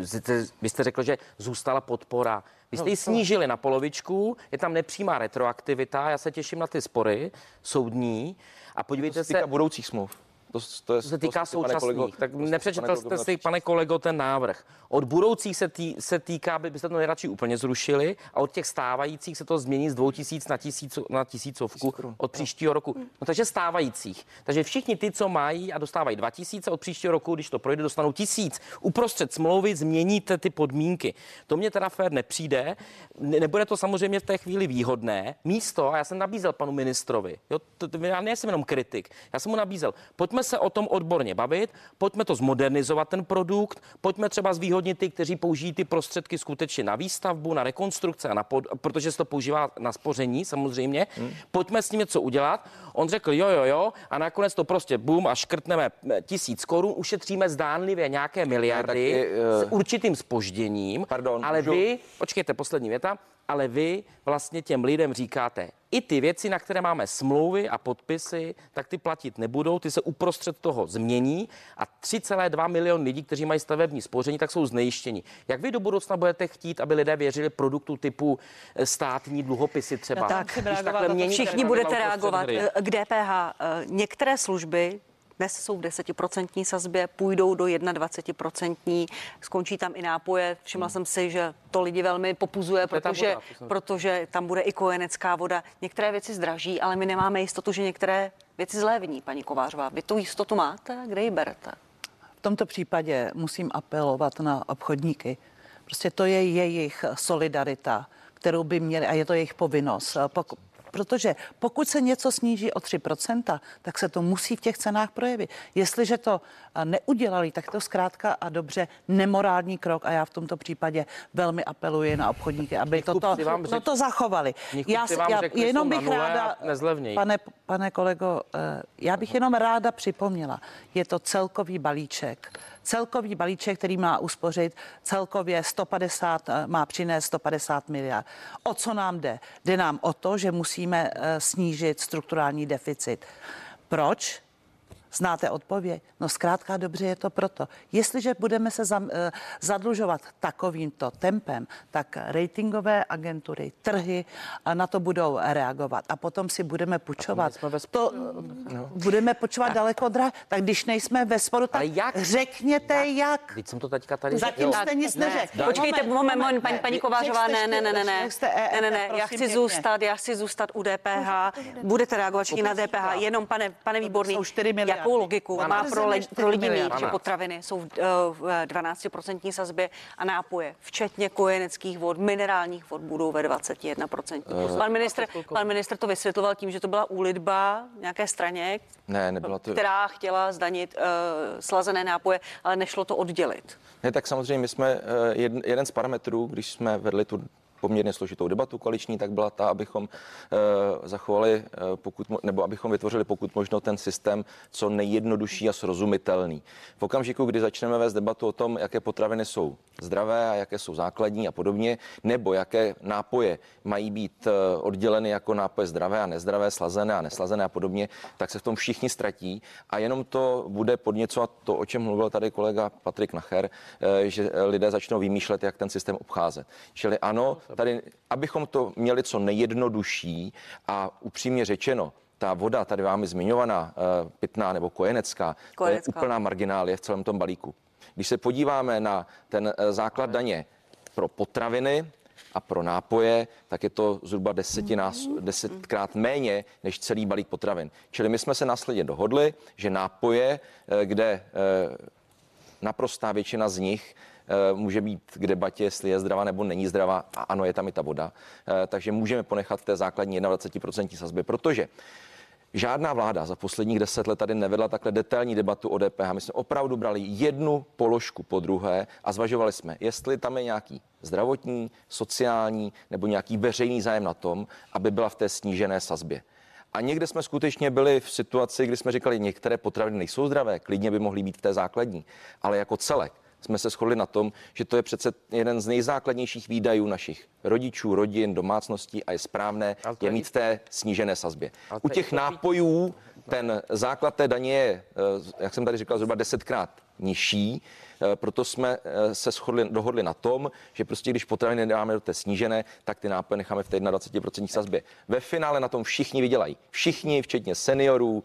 S5: eh, jste- vy jste řekl, že zůstala podpora. Vy jste ji snížili na polovičku, je tam nepřímá retroaktivita, já se těším na ty spory soudní a podívejte
S4: se
S5: se,
S4: týká budoucích smluv. To, to, je,
S5: se týká
S4: to pane
S5: současných,
S4: kolego-
S5: tak
S4: to jste,
S5: nepřečetl
S4: pane
S5: jste
S4: kolego,
S5: si, pane kolego, ten návrh. Od budoucích se, tý, se týká, by byste to nejradši úplně zrušili a od těch stávajících se to změní z 2000 na, tisíc, na tisícovku od příštího roku. No takže stávajících. Takže všichni ty, co mají a dostávají 2000 od příštího roku, když to projde, dostanou tisíc. Uprostřed smlouvy změníte ty podmínky. To mě teda fér nepřijde. Ne- Nebude to samozřejmě v té chvíli výhodné. Místo, a já jsem nabízel panu ministrovi, jo, to, to, já nejsem jenom kritik, já jsem mu nabízel, pojďme se o tom odborně bavit, pojďme to zmodernizovat ten produkt, pojďme třeba zvýhodnit ty, kteří použijí ty prostředky skutečně na výstavbu, na rekonstrukce, a na pod, protože se to používá na spoření samozřejmě. Hmm. Pojďme s tím něco udělat. On řekl jo, jo, jo, a nakonec to prostě bum a škrtneme eh, tisíc korun, ušetříme zdánlivě nějaké miliardy
S4: je, eh,
S5: s určitým spožděním.
S4: Pardon,
S5: ale
S4: můžu-
S5: vy, počkejte, poslední věta, ale vy vlastně těm lidem říkáte, i ty věci, na které máme smlouvy a podpisy, tak ty platit nebudou, ty se uprostřed toho změní a 3,2 milion lidí, kteří mají stavební spoření, tak jsou znejištěni. Jak vy do budoucna budete chtít, aby lidé věřili produktu typu eh, státní dluhopisy třeba?
S2: Tak,
S5: Když takhle měníte
S1: Všichni budete reagovat
S5: hry.
S1: eh, k DPH. Eh, Některé služby dnes jsou v desetiprocentní sazbě, půjdou do 21%, skončí tam i nápoje. Všimla jsem si, že to lidi velmi popuzuje, protože, protože tam bude i kojenecká voda. Některé věci zdraží, ale my nemáme jistotu, že některé věci zlevní, paní Kovářová. Vy tu jistotu máte? Kde ji berete?
S2: V tomto případě musím apelovat na obchodníky. Prostě to je jejich solidarita, kterou by měli, a je to jejich povinnost. Pok- Protože pokud se něco sníží o 3%, tak se to musí v těch cenách projevit. Jestliže to a, neudělali, tak to zkrátka a dobře nemorální krok a já v tomto případě velmi apeluji na obchodníky, aby toto,
S5: Knihkupci vám řek-
S2: toto zachovali.
S5: Knihkupci vám řekli,
S2: jenom bych ráda, pane, pane kolego, eh, já bych jenom ráda připomněla, je to celkový balíček. Celkový balíček, který má uspořit celkově 150, eh, má přinést 150 miliard. O co nám jde? Jde nám o to, že musíme eh, snížit strukturální deficit. Proč? Znáte odpověď? No zkrátka dobře je to proto. Jestliže budeme se zam, eh, zadlužovat takovýmto tempem, tak ratingové agentury, trhy na to budou reagovat a potom si budeme půjčovat. To no. budeme půjčovat daleko drah. Tak když nejsme ve sporu, tak
S5: Ale jak?
S2: řekněte jak.
S5: Teď jsem to teďka tady
S2: Zatím
S5: řekl.
S2: jste nic neřekl.
S1: Počkejte, moment, moment, paní,
S2: ne,
S1: paní
S2: vy-
S1: Kovářová, ne, ne, ne, ne, ne,
S2: EET,
S1: ne, ne, ne, já chci zůstat, já chci zůstat u DPH. Budete reagovat všichni na DPH, jenom pane, pane Výborný,
S2: jsou 4 miliardy.
S1: Jakou logiku má pro, le, pro lidi mít, že potraviny jsou v, eh, v 12% sazbě a nápoje, včetně kojeneckých vod, minerálních vod, budou ve 21%. Pan ministr, pan ministr to vysvětloval tím, že to byla úlitba nějaké straně,
S4: Ne, nebyla to...
S1: která chtěla zdanit uh, slazené nápoje, ale nešlo to oddělit.
S4: Ne, tak samozřejmě my jsme eh, jeden, jeden z parametrů, když jsme vedli tu poměrně složitou debatu koaliční, tak byla ta, abychom uh, zachovali, uh, pokud, nebo abychom vytvořili pokud možno ten systém co nejjednodušší a srozumitelný. V okamžiku, kdy začneme vést debatu o tom, jaké potraviny jsou zdravé a jaké jsou základní a podobně, nebo jaké nápoje mají být uh, odděleny jako nápoje zdravé a nezdravé, slazené a neslazené a podobně, tak se v tom všichni ztratí a jenom to bude podněcovat to, o čem mluvil tady kolega Patrik Nacher, eh, že lidé začnou vymýšlet, jak ten systém obcházet. Čili ano, tady, abychom to měli co nejjednodušší a upřímně řečeno, ta voda, tady vámi zmiňovaná, eh, pitná nebo kojenecká, to je
S1: Kojenecká.
S4: úplná marginálie v celém tom balíku. Když se podíváme na ten eh, základ daně pro potraviny a pro nápoje, tak je to zhruba desetinás, desetkrát méně než celý balík potravin. Čili my jsme se následně dohodli, že nápoje, eh, kde naprostá většina z nich může být k debatě, jestli je zdravá nebo není zdravá. A ano, je tam i ta voda. Eh, Takže můžeme ponechat v té základní 21% sazbě, protože Žádná vláda za posledních deset let tady nevedla takhle detailní debatu o DPH. My jsme opravdu brali jednu položku po druhé a zvažovali jsme, jestli tam je nějaký zdravotní, sociální nebo nějaký veřejný zájem na tom, aby byla v té snížené sazbě. A někde jsme skutečně byli v situaci, kdy jsme říkali, některé potraviny nejsou zdravé, klidně by mohly být v té základní, ale jako celek jsme se shodli na tom, že to je přece jeden z nejzákladnějších výdajů našich rodičů, rodin, domácností a je správné je mít v té snížené sazbě. U těch nápojů ten základ té daně je, eh, jak jsem tady říkal, zhruba desetkrát nižší, eh, proto jsme eh, se shodli, dohodli na tom, že prostě když potraviny dáme do té snížené, tak ty nápoje necháme v té 21% sazbě. Ve finále na tom všichni vydělají. Všichni, včetně seniorů,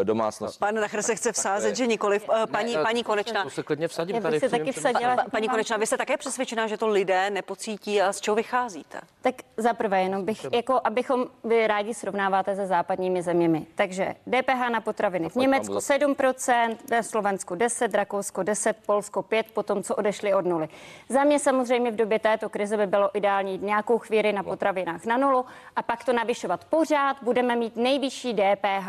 S4: eh, domácností.
S1: Pan Nachr se chce vsázet, že nikoli. Paní,
S5: Ne,
S1: paní Konečná,
S5: To se klidně vsadím
S3: Já
S5: tady.
S3: se taky vsadila.
S1: Pa- Paní Konečná, vy jste také přesvědčená, že to lidé nepocítí a z čeho vycházíte?
S3: Tak za prvé, jenom bych, jako abychom vy rádi srovnáváte se západními zeměmi. Takže DPH na potraviny v Německu 7%, ve Slovensku 10, Rakousko 10, Polsko 5, potom co odešli od nuly. Za mě samozřejmě v době této krize by bylo ideální jít nějakou chvíli na potravinách na nulu a pak to navyšovat pořád. Budeme mít nejvyšší DPH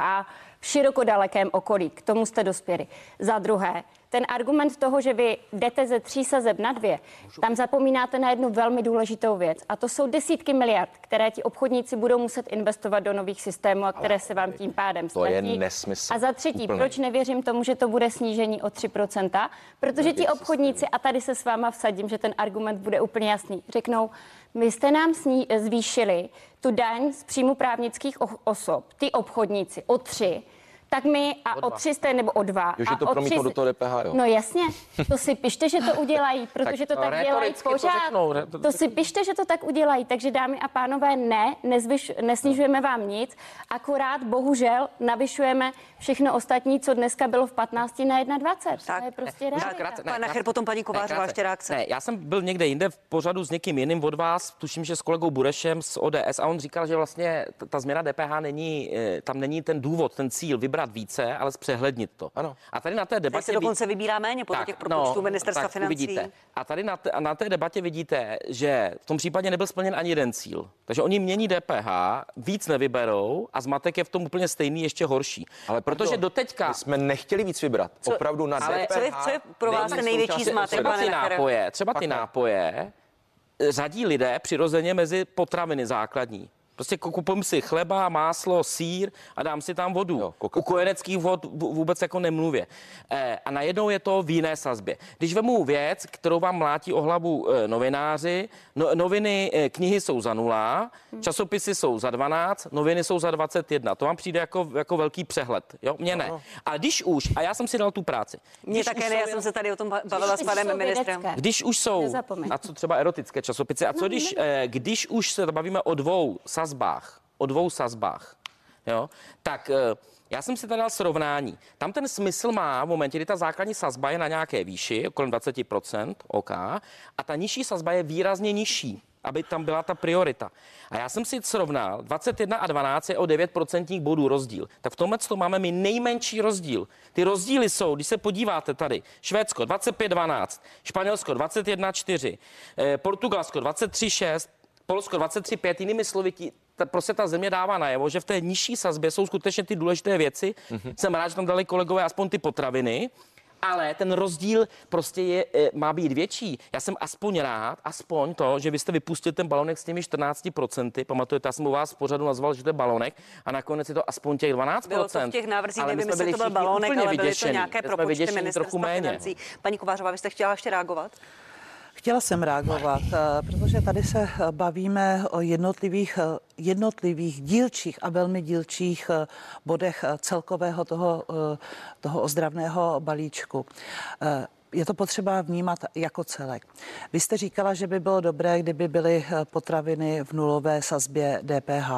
S3: v širokodalekém okolí. K tomu jste dospěli. Za druhé, ten argument toho, že vy jdete ze tří sazeb na dvě, tam zapomínáte na jednu velmi důležitou věc. A to jsou desítky miliard, které ti obchodníci budou muset investovat do nových systémů a které se vám tím pádem
S4: To je
S3: ztratí.
S4: nesmysl.
S3: A za třetí,
S4: Úplný.
S3: proč nevěřím tomu, že to bude snížení o 3%? Protože ti obchodníci, a tady se s váma vsadím, že ten argument bude úplně jasný, řeknou, vy jste nám sní, zvýšili tu daň z příjmu právnických osob, ty obchodníci, o tři, tak my a o, tři jste nebo o dva.
S4: Jo, že
S3: a
S4: to
S3: o
S4: promítnou
S3: tři-
S4: do toho DPH, jo.
S3: No jasně, to si pište, že to udělají, protože to
S5: no,
S3: tak dělají
S5: rétoricky to
S3: pořád.
S5: řeknou, to-
S3: To si pište, že to tak udělají. Takže dámy a pánové, ne, nezvyš, nesnižujeme vám nic, akorát bohužel navyšujeme všechno ostatní, co dneska bylo v 15 na 21.
S1: Tak,
S3: to je prostě
S5: Možná
S3: realita.
S5: krátce-
S1: Pan Nacher,
S5: krátce-
S1: potom paní Kovářová, ještě reakce.
S5: Ne, já jsem byl někde jinde v pořadu s někým jiným od vás, tuším, že s kolegou Burešem z ODS a on říkal, že vlastně ta změna DPH není, eh, tam není ten důvod, ten cíl vybrat více, ale zpřehlednit to.
S4: Ano.
S5: A tady na té debatě...
S1: se dokonce vybírá méně podle těch propočtů ministerstva
S5: tak
S1: financí.
S5: Uvidíte. A tady na, a na té debatě vidíte, že v tom případě nebyl splněn ani jeden cíl. Takže oni mění DPH, víc nevyberou a zmatek je v tom úplně stejný, ještě horší.
S4: Ale
S5: protože doteďka...
S4: My jsme nechtěli víc vybrat.
S1: Co-
S4: Opravdu na
S5: ale
S4: DPH.
S1: Co je, co je pro vás ten největší zmatek,
S5: třeba ty nápoje, třeba ty nápoje řadí lidé přirozeně mezi potraviny základní. Prostě kupím si chleba, máslo, sír a dám si tam vodu.
S4: Jo.
S5: U kojeneckých vod vů- vůbec jako nemluvě. Eh, a najednou je to v jiné sazbě. Když vemu věc, kterou vám mlátí o hlavu eh, novináři, no, noviny, eh, knihy jsou za nula, časopisy jsou za 12, noviny jsou za 21. To vám přijde jako, jako velký přehled. Jo? Mně ne. A když už, a já jsem si dal tu práci.
S1: Mně
S5: Když
S1: také
S5: už
S1: ne, já
S5: jsou
S1: jsem se tady o tom ba- bavila s panem ministrem.
S3: vědecké.
S5: když už jsou,
S3: Nezapomeň.
S5: a co třeba erotické časopisy, a co když, eh, když už se bavíme o dvou sazbách, o dvou sazbách, jo, tak eh, já jsem si tady dal srovnání. Tam ten smysl má v momentě, kdy ta základní sazba je na nějaké výši, kolem 20%, OK, a ta nižší sazba je výrazně nižší aby tam byla ta priorita. A já jsem si srovnal, 21 a 12 je o 9% bodů rozdíl. Tak v tomhle to máme my nejmenší rozdíl. Ty rozdíly jsou, když se podíváte tady, Švédsko 25-12, Španělsko 21-4, eh, Portugalsko 23-6, Polsko 23,5, jinými slovy, ti, ta, prostě ta země dává najevo, že v té nižší sazbě jsou skutečně ty důležité věci. Mm-hmm. Jsem rád, že tam dali kolegové aspoň ty potraviny, ale ten rozdíl prostě je, e, má být větší. Já jsem aspoň rád, aspoň to, že vy jste vypustil ten balonek s těmi 14%. Pamatujete, já jsem u vás v pořadu nazval, že to je balonek a nakonec je to aspoň těch 12%.
S1: Bylo to v těch návrzích,
S5: Ale my
S1: nevím,
S5: jsme
S1: jestli
S5: byli
S1: to byl balonek,
S5: úplně
S1: ale byly to nějaké propočty ministerstva
S5: trochu méně.
S1: financí. Paní Kovářová, vy jste chtěla ještě reagovat?
S2: Chtěla jsem reagovat, eh, protože tady se eh, bavíme o jednotlivých, eh, jednotlivých dílčích a velmi dílčích bodech celkového toho, toho ozdravného balíčku. Je to potřeba vnímat jako celek. Vy jste říkala, že by bylo dobré, kdyby byly eh, potraviny v nulové sazbě DPH.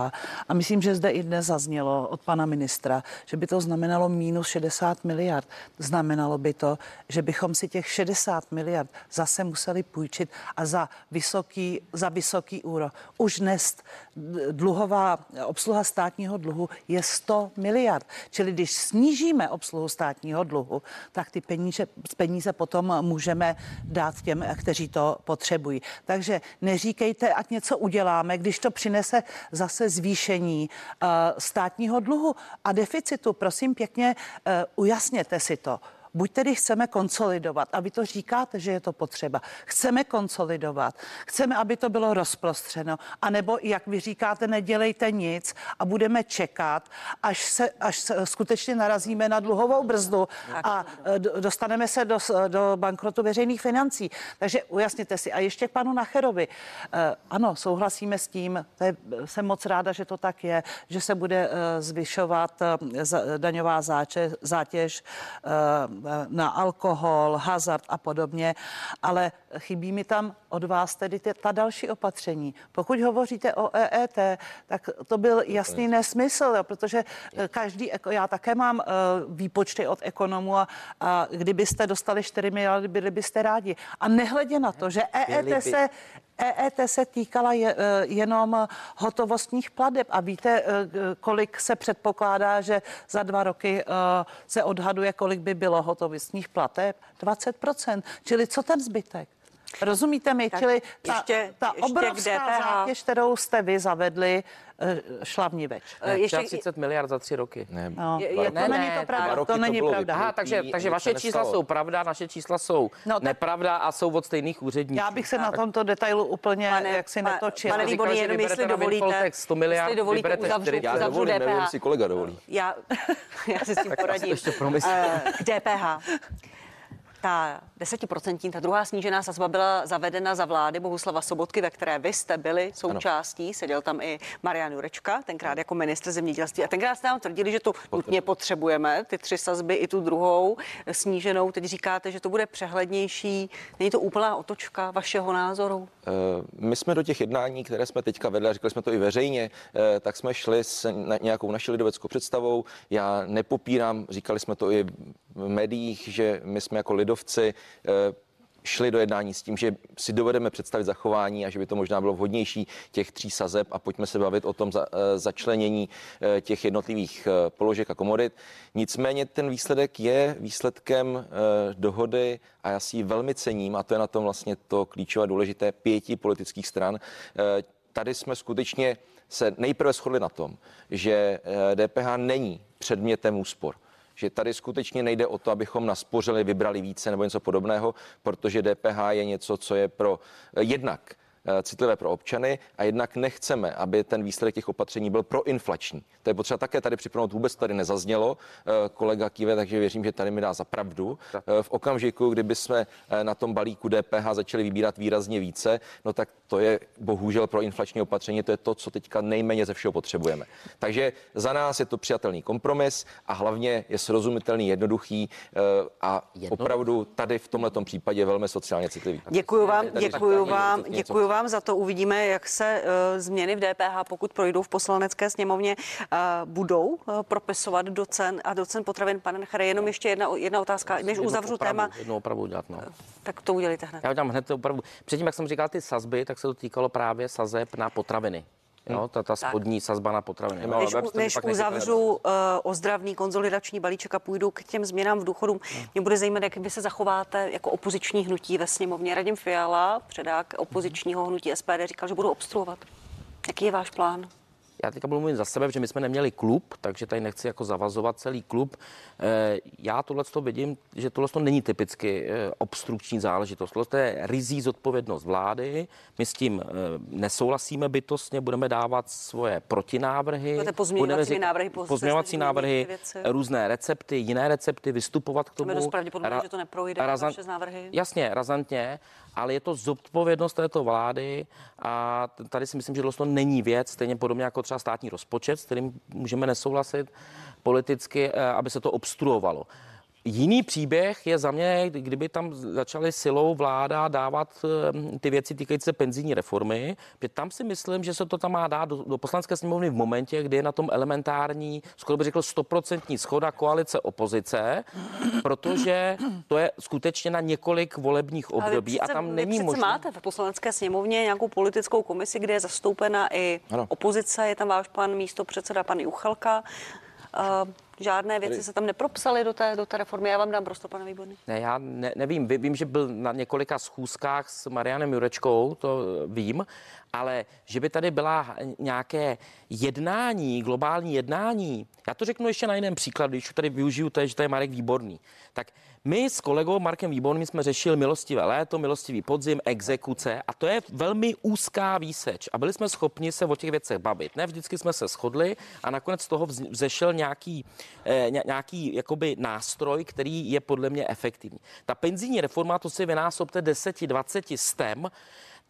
S2: A myslím, že zde i dnes zaznělo od pana ministra, že by to znamenalo minus 60 miliard. Znamenalo by to, že bychom si těch 60 miliard zase museli půjčit a za vysoký, za vysoký úrok. Už dnes dluhová obsluha státního dluhu je 100 miliard. Čili když snížíme obsluhu státního dluhu, tak ty peníze, peníze potom můžeme dát těm, kteří to potřebují. Takže neříkejte, ať něco uděláme, když to přinese zase zvýšení uh, státního dluhu a deficitu. Prosím pěkně, uh, ujasněte si to. Buď tedy chceme konsolidovat, a vy to říkáte, že je to potřeba. Chceme konsolidovat, chceme, aby to bylo rozprostřeno, anebo, jak vy říkáte, nedělejte nic a budeme čekat, až se, až se skutečně narazíme na dluhovou brzdu a e, dostaneme se do, do bankrotu veřejných financí. Takže ujasněte si. A ještě k panu Nacherovi. E, Ano, souhlasíme s tím, to je, jsem moc ráda, že to tak je, že se bude e, zvyšovat daňová záče, zátěž na alkohol, hazard a podobně, ale chybí mi tam od vás tedy ta další opatření. Pokud hovoříte o EET, tak to byl jasný nesmysl, jo, protože eh, každý, já také mám uh, výpočty od ekonomů a, a kdybyste dostali 4 miliardy, byli byste rádi. A nehledě na to, že EET se EET se týkala je, eh, jenom hotovostních pladeb a víte, eh, kolik se předpokládá, že za dva roky se odhaduje, kolik by bylo hotovostních plateb? 20%. Čili co ten zbytek? Rozumíte mi?
S1: Tak
S2: Čili ta,
S1: ještě-
S2: ta
S1: ještě k
S2: obrovská zátěž, kterou jste vy zavedli, šla v ní več.
S1: Eh, ještě-
S5: 30 miliard za tři roky.
S4: Ne,
S2: No,
S1: Je-
S2: to
S1: je-
S2: není
S5: ne,
S2: to
S5: dva
S2: pravda. To
S4: to
S2: není
S4: bylo
S2: pravda.
S5: Aha, takže, takže vaše čísla jsou pravda, naše čísla jsou
S2: No, tak-
S5: nepravda a jsou od stejných úředníků.
S2: Já bych se na tomto detailu úplně
S1: Pane-
S2: jak si
S1: pa-
S2: netočila.
S1: pane Výborný,
S5: že
S1: jenom jestli dovolíte,
S5: Windfall tax 100 miliard,
S1: jestli dovolíte, uzavřu,
S5: 40.
S4: já
S1: uzavřu
S4: dovolím, nevím,
S1: DPH.
S4: jestli kolega dovolí.
S1: Já, já si s tím poradím.
S5: ještě promyslím.
S1: Eh, K DPH. Ta desetiprocentní, ta druhá snížená sazba byla zavedena za vlády Bohuslava Sobotky, ve které vy jste byli součástí. Seděl tam i Marian Jurečka, tenkrát jako ministr zemědělství. A tenkrát jste nám tvrdili, že to nutně potřebujeme, ty tři sazby i tu druhou sníženou. Teď říkáte, že to bude přehlednější. Není to úplná otočka vašeho názoru?
S4: Eh, My jsme do těch jednání, které jsme teďka vedli, a řekli jsme to i veřejně, eh, tak jsme šli s nějakou naší lidoveckou představou. Já nepopírám, říkali jsme to i v médiích, že my jsme jako lidovci eh, šli do jednání s tím, že si dovedeme představit zachování a že by to možná bylo vhodnější těch tří sazeb a pojďme se bavit o tom za, eh, začlenění eh, těch jednotlivých eh, položek a komodit. Nicméně ten výsledek je výsledkem dohody a já si ji velmi cením a to je na tom vlastně to klíčové důležité pěti politických stran. Tady jsme skutečně se nejprve shodli na tom, že DPH není předmětem úspor že tady skutečně nejde o to, abychom naspořili, vybrali více nebo něco podobného, protože DPH je něco, co je pro eh, jednak citlivé pro občany a jednak nechceme, aby ten výsledek těch opatření byl proinflační. To je potřeba také tady připomenout, vůbec tady nezaznělo eh, kolega Kive, takže věřím, že tady mi dá za pravdu. Eh, V okamžiku, kdyby jsme eh, na tom balíku DPH začali vybírat výrazně více, no tak to je bohužel pro inflační opatření, to je to, co teďka nejméně ze všeho potřebujeme. Takže za nás je to přijatelný kompromis a hlavně je srozumitelný, jednoduchý eh, a opravdu tady v tomto případě velmi sociálně citlivý.
S1: Děkuji vám, děkuji vám, děkuji vám za to. Uvidíme, jak se uh, změny v DPH, pokud projdou v poslanecké sněmovně, uh, budou uh, propisovat do cen a do cen potravin. Pane Nechere, jenom ještě jedna, jedna otázka, než uzavřu
S5: opravu,
S1: téma,
S5: Jednu opravu udělat, no.
S1: tak to udělejte hned.
S5: Já udělám hned opravdu. Předtím, jak jsem říkal ty sazby, tak se to týkalo právě sazeb na potraviny. Jo, ta, ta spodní sazba na potraviny.
S4: No,
S1: Než,
S4: ale
S1: u- než uzavřu uh, ozdravný konzolidační balíček a půjdu k těm změnám v důchodům, mě bude zajímat, jak vy se zachováte jako opoziční hnutí ve sněmovně. Radim Fiala, předák opozičního hnutí SPD, říkal, že budou obstruovat. Jaký je váš plán?
S5: Já teďka budu mluvit za sebe, že my jsme neměli klub, takže tady nechci jako zavazovat celý klub. Eh, Já tohle to vidím, že tohle to není typicky eh, obstrukční záležitost. Tohle to je rizí zodpovědnost vlády. My s tím eh, nesouhlasíme bytostně, budeme dávat svoje protinávrhy.
S1: Budete pozměňovacími
S5: budeme
S1: návrhy, po-
S5: pozměňovací návrhy, různé recepty, jiné recepty, vystupovat k tomu.
S1: je dost pravděpodobné,
S5: Ra-
S1: že to neprojde, vaše návrhy.
S5: Jasně, razantně, ale je to zodpovědnost této vlády a tady si myslím, že to není věc, stejně podobně jako třeba státní rozpočet, s kterým můžeme nesouhlasit politicky, eh, aby se to obstruovalo. Jiný příběh je za mě, kdyby tam začaly silou vláda dávat eh, ty věci týkající se penzijní reformy. Tam si myslím, že se to tam má dát do, do poslanecké sněmovny v momentě, kdy je na tom elementární, skoro bych řekl, stoprocentní schoda koalice opozice, protože to je skutečně na několik volebních období a
S1: přece-
S5: tam
S1: vy
S5: není možné.
S1: máte v poslanecké sněmovně nějakou politickou komisi, kde je zastoupena i
S4: Ano.
S1: opozice, je tam váš pan místo předseda, pan Juchelka. Uh, žádné věci se tam nepropsaly do té, do té reformy. Já vám dám prostor, pane Výborný.
S5: Ne, já ne, nevím, vím, že byl na několika schůzkách s Marianem Jurečkou, to vím, ale že by tady byla nějaké jednání, globální jednání, já to řeknu ještě na jiném příkladu, když tady využiju to, že to je Marek Výborný. Tak my s kolegou Markem Výborným jsme řešili milostivé léto, milostivý podzim, exekuce a to je velmi úzká výseč a byli jsme schopni se o těch věcech bavit. Ne vždycky jsme se shodli a nakonec z toho vz- vzešel nějaký, eh, ně- nějaký jakoby nástroj, který je podle mě efektivní. Ta penzijní reforma, to si vynásobte 10, 20 stem,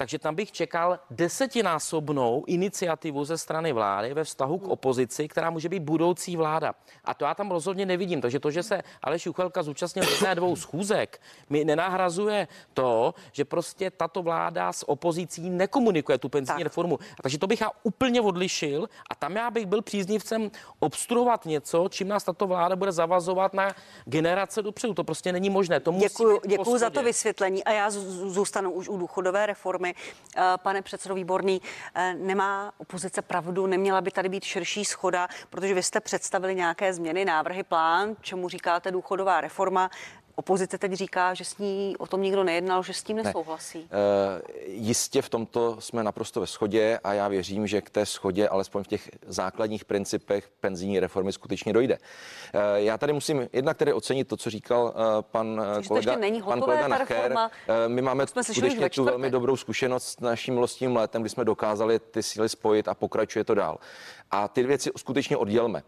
S5: takže tam bych čekal desetinásobnou iniciativu ze strany vlády ve vztahu k opozici, která může být budoucí vláda. A to já tam rozhodně nevidím. Takže to, že se Aleš Juchelka zúčastnil jedné dvou schůzek, mi nenahrazuje to, že prostě tato vláda s opozicí nekomunikuje tu penzijní
S1: Tak.
S5: reformu. A takže to bych já úplně odlišil a tam já bych byl příznivcem obstruovat něco, čím nás tato vláda bude zavazovat na generace dopředu. To prostě není možné. To po
S1: děkuji za to vysvětlení a já zůstanu už u důchodové reformy. Eh, Pane předsedo Výborný, eh, nemá opozice pravdu, neměla by tady být širší schoda, protože vy jste představili nějaké změny, návrhy, plán, čemu říkáte důchodová reforma. Opozice teď říká, že s ní o tom nikdo nejednal, že s tím nesouhlasí. Ne.
S4: E, jistě v tomto jsme naprosto ve shodě a já věřím, že k té schodě, alespoň v těch základních principech penzijní reformy skutečně dojde. E, já tady musím jednak tedy ocenit to, co říkal e, pan Což kolega,
S1: není
S4: pan kolega Nacher. E, my máme skutečně tu velmi dobrou zkušenost s naším milostním letem, kdy jsme dokázali ty síly spojit a pokračuje to dál. A ty věci skutečně oddělme.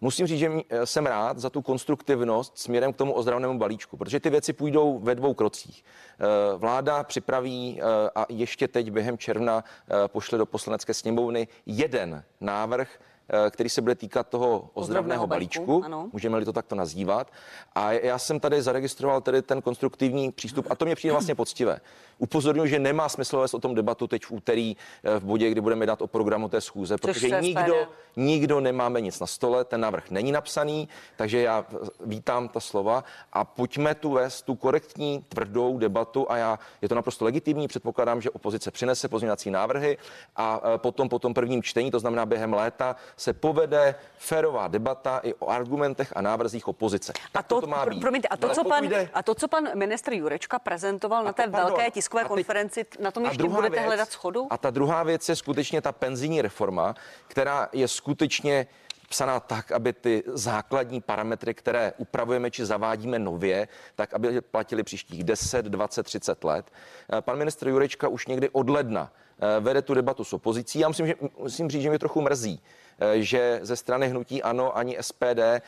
S4: Musím říct, že eh, jsem rád za tu konstruktivnost směrem k tomu ozdravnému balíčku, protože ty věci půjdou ve dvou krocích. Eh, vláda připraví eh, a ještě teď během června pošle do poslanecké sněmovny jeden návrh který se bude týkat toho ozdravného balíčku, ano. můžeme-li to takto nazývat. A já jsem tady zaregistroval tedy ten konstruktivní přístup a to mě přijde vlastně poctivé. Upozorňuji, že nemá smysl vést o tom debatu teď v úterý eh, v bodě, kdy budeme dát o programu té schůze, Což protože nikdo, nikdo nemáme nic na stole, ten návrh není napsaný, takže já vítám ta slova a pojďme tu vést tu korektní, tvrdou debatu a já, je to naprosto legitimní, předpokládám, že opozice přinese pozměňovací návrhy a eh, potom po tom prvním čtení, to znamená během léta, se povede férová debata i o argumentech a návrzích opozice.
S1: Tak a to, to má být. Promiňte, a to, co pan, jde... a to, co pan ministr Jurečka prezentoval na té to, velké tiskové teď, konferenci, na tom ještě budete věc, hledat schodu?
S4: A ta druhá věc je skutečně ta penzijní reforma, která je skutečně psaná tak, aby ty základní parametry, které upravujeme či zavádíme nově, tak aby platili příštích 10, 20, 30 let. Pan ministr Jurečka už někdy od ledna eh, vede tu debatu s opozicí. Já musím, že, musím říct, že mě trochu mrzí, Eh, že ze strany hnutí ANO ani SPD eh,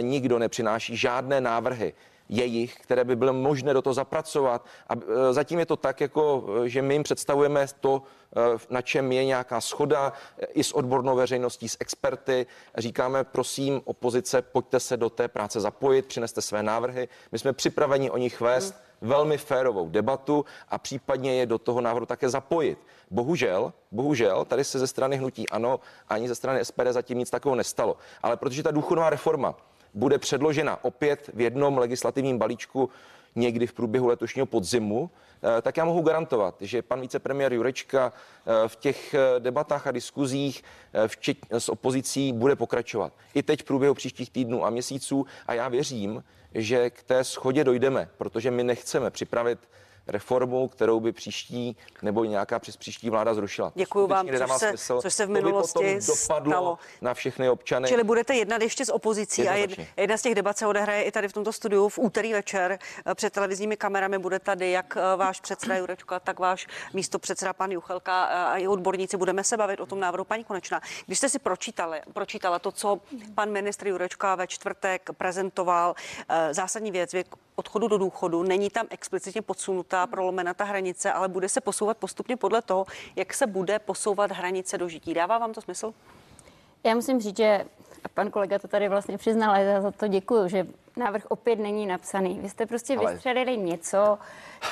S4: nikdo nepřináší žádné návrhy jejich, které by bylo možné do toho zapracovat. A eh, zatím je to tak, jako, že my jim představujeme to, na čem je nějaká schoda i s odbornou veřejností, s experty. Říkáme, prosím, opozice, pojďte se do té práce zapojit, přineste své návrhy. My jsme připraveni o nich vést. Hmm velmi férovou debatu a případně je do toho návrhu také zapojit. Bohužel, bohužel, tady se ze strany hnutí ano, ani ze strany SPD zatím nic takového nestalo. Ale protože ta důchodová reforma bude předložena opět v jednom legislativním balíčku někdy v průběhu letošního podzimu, eh, tak já mohu garantovat, že pan vicepremiér Jurečka eh, v těch eh, debatách a diskuzích včetně s opozicí bude pokračovat. I teď v průběhu příštích týdnů a měsíců a já věřím, že k té schodě dojdeme, protože my nechceme připravit reformu, kterou by příští nebo nějaká přes příští vláda zrušila.
S1: Děkuji vám, což se, smysl. což se v minulosti stalo.
S4: na všechny občany.
S1: Čili budete jednat ještě s opozicí a jedna z těch debat se odehraje i tady v tomto studiu v úterý večer eh, před televizními kamerami. Bude tady jak eh, váš předseda Jurečka, tak váš místo předseda pan Juchelka eh, a i odborníci. Budeme se bavit o tom návrhu paní Konečná. Když jste si pročítali, pročítala to, co pan ministr Jurečka ve čtvrtek prezentoval, zásadní věc, věk odchodu do důchodu, není tam explicitně podsunutá, prolomena ta hranice, ale bude se posouvat postupně podle toho, jak se bude posouvat hranice do žití. Dává vám to smysl?
S3: Já musím říct, že a pan kolega to tady vlastně přiznal, a já za to děkuju, že návrh opět není napsaný. Vy jste prostě Ale... vystřelili něco,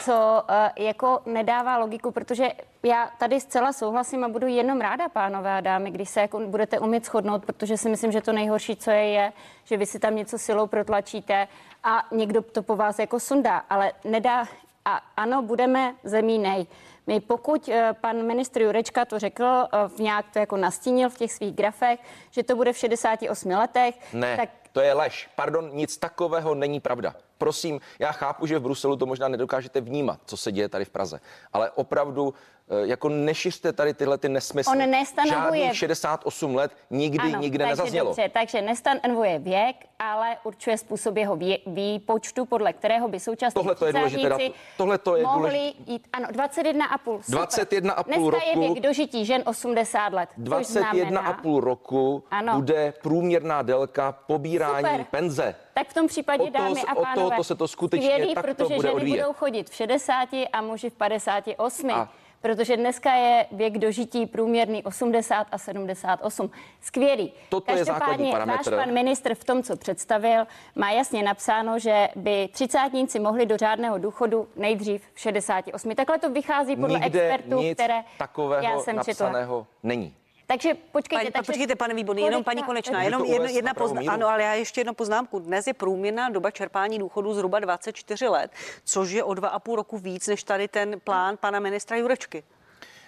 S3: co uh, jako nedává logiku, protože já tady zcela souhlasím a budu jenom ráda, pánové a dámy, když se jako budete umět shodnout, protože si myslím, že to nejhorší, co je, je, že vy si tam něco silou protlačíte a někdo to po vás jako sundá, ale nedá, a ano, budeme zemí nej. My pokud eh, pan ministr Jurečka to řekl, eh, v nějak to jako nastínil v těch svých grafech, že to bude v 68 letech,
S4: ne. tak to je lež. Pardon, nic takového není pravda. Prosím, já chápu, že v Bruselu to možná nedokážete vnímat, co se děje tady v Praze, ale opravdu Eh, jako nešiřte tady tyhle ty nesmysly.
S3: On nestanovuje...
S4: Žádných 68 let nikdy ano, nikde
S3: takže
S4: nezaznělo.
S3: Dobře, takže nestanovuje věk, ale určuje způsob jeho vý, výpočtu, podle kterého by současní
S4: Tohle to je důležité. Tohle to je
S3: mohli
S4: důležité.
S3: jít, ano, 21,5.
S4: 21,5 roku.
S3: je věk dožití žen 80 let.
S4: 21,5 roku ano. bude průměrná délka pobírání super. penze.
S3: Tak v tom případě, to, dámy a pánové,
S4: to se to skutečně
S3: skvělý, protože
S4: bude
S3: ženy
S4: odvíjet.
S3: budou chodit v 60 a muži v 58. A protože dneska je věk dožití průměrný 80 a 78. Skvělý.
S4: Toto Každopádně je váš
S3: pan ministr v tom, co představil, má jasně napsáno, že by třicátníci mohli do řádného důchodu nejdřív v 68. Takhle to vychází podle
S4: Nikde
S3: expertů,
S4: nic
S3: které
S4: takového já jsem napsaného četla. není.
S3: Takže počkejte. Pani,
S1: takže počkejte, pane Výborný, jenom paní Konečná, jenom jedna, jedna poznámka. Ano, ale já ještě jednu poznámku. Dnes je průměrná doba čerpání důchodu zhruba 24 let, což je o dva a půl roku víc než tady ten plán pana ministra Jurečky.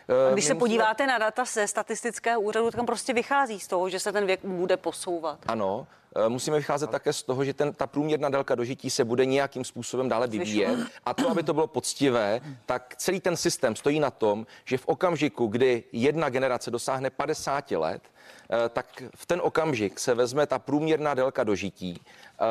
S4: Eh,
S1: Když se
S4: musíme-
S1: podíváte na data ze statistického úřadu, tak tam prostě vychází z toho, že se ten věk bude posouvat.
S4: Ano, eh, musíme vycházet také z toho, že ten, ta průměrná délka dožití se bude nějakým způsobem dále vyvíjet. A to, aby to bylo poctivé, tak celý ten systém stojí na tom, že v okamžiku, kdy jedna generace dosáhne 50 let, eh, tak v ten okamžik se vezme ta průměrná délka dožití